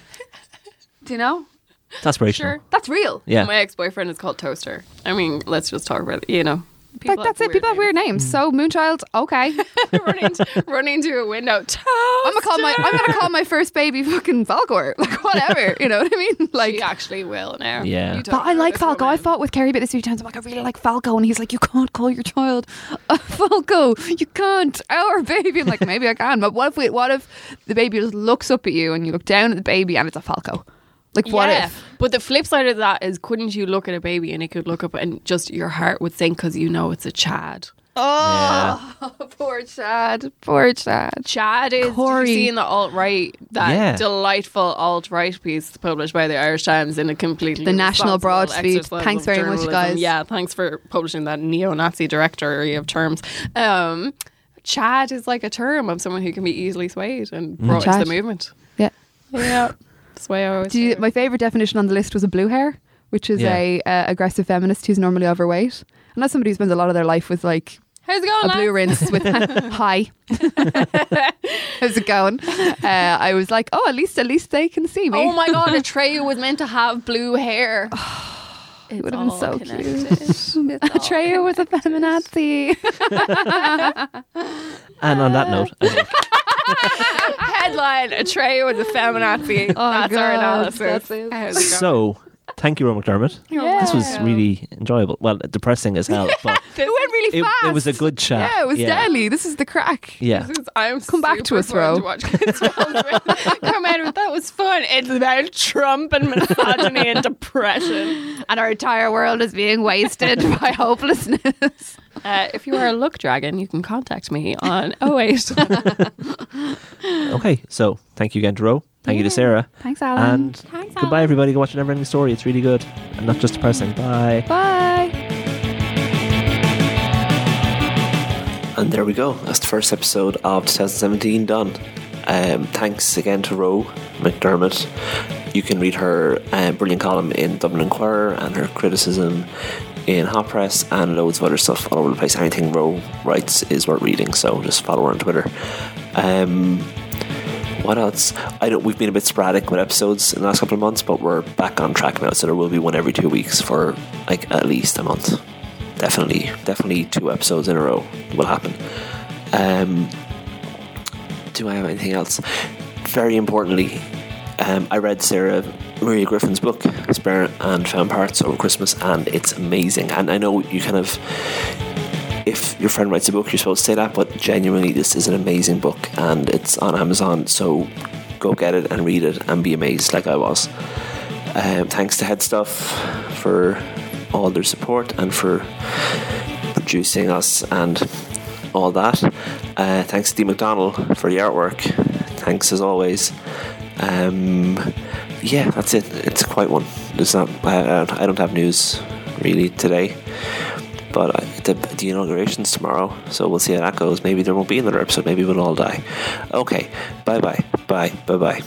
Do you know? It's aspirational. Sure. That's real. Yeah. My ex boyfriend is called Toaster. I mean, let's just talk about it. You know, Like, that's it. People have weird names. So Moonchild, okay. names. [laughs] running, running to a window. I'm gonna call my I'm gonna call my first baby fucking Falkor. [laughs] Like whatever. You know what I mean? Like. She actually will now. Yeah. But I like this Falco. I fought with Kerry about this a few times. I'm like, I really like Falco. And he's like, You can't call your child a Falco. You can't. Our baby. I'm like, Maybe I can. But what if we, what if the baby just looks up at you and you look down at the baby and it's a Falco? Like, what yeah. if? But the flip side of that is, couldn't you look at a baby and it could look up and just your heart would sink because you know it's a Chad. Oh, [laughs] poor Chad. Poor Chad. Chad is. Corey. Did you see in the alt right that Yeah. delightful alt right piece published by the Irish Times in a completely The National responsible Broad Speed. exercise Thanks of very much, guys. Yeah, thanks for publishing that neo-Nazi directory of terms. Um, Chad is like a term of someone who can be easily swayed and brought into Mm. Chad. the movement. Yeah. Yeah, that's the way I always. Do you, my favorite definition on the list was a blue hair, which is Yeah. a uh, aggressive feminist who's normally overweight. And that's somebody who spends a lot of their life with like How's it going? a blue rinse with [laughs] hi. [laughs] How's it going? Uh, I was like, oh, at least at least they can see me. Oh my god, [laughs] Atreyu was meant to have blue hair. [sighs] it would have been so cute. cute. Atreyu was a feminazi. And on that note, I think [laughs] Headline: Atreyu was a feminazi. [laughs] Oh, That's our analysis. that's it. How's it going? so. Thank you, Ro McDermott. Yeah. This was really enjoyable. Well, depressing as hell, [laughs] but It went really it, fast. it was a good chat. Yeah, it was deadly. This is the crack. Yeah. This is- I'm Come back to us, Ro. fun To watch kids films with. Come out with that was fun. It's about Trump and misogyny and depression. And our entire world is being wasted by hopelessness. Uh, if you are a luck dragon, you can contact me on [laughs] 08. [laughs] Okay, so thank you again to Ro. Thank you to Sarah. Thanks, Alan. And goodbye, everybody. Go watch an Neverending Story. It's really good and not just depressing. Bye. Bye. And there we go. That's the first episode of 2017 done. Um, thanks again to Ro McDermott. You can read her uh, brilliant column in Dublin Inquirer and her criticism in Hot Press and loads of other stuff all over the place. Anything Ro writes is worth reading, so just follow her on Twitter. Um, what else? I know we've been a bit sporadic with episodes in the last couple of months, but we're back on track now, so there will be one every two weeks for like at least a month. Definitely, definitely two episodes in a row will happen. Um, do I have anything else? Very importantly, um, I read Sarah Maria Griffin's book, Spare and Found Parts, over Christmas, and it's amazing. And I know you kind of if your friend writes a book, you're supposed to say that, but genuinely, this is an amazing book and it's on Amazon, so go get it and read it and be amazed like I was. Um, thanks to HeadStuff for all their support and for producing us and all that. Uh, thanks to Dee McDonald for the artwork. Thanks as always. Um, yeah, that's it. It's a quiet one. There's not. I, I don't- have news really today. But the, the inauguration's tomorrow, so we'll see how that goes. Maybe there won't be another episode. Maybe we'll all die. Okay. Bye bye. Bye. Bye bye.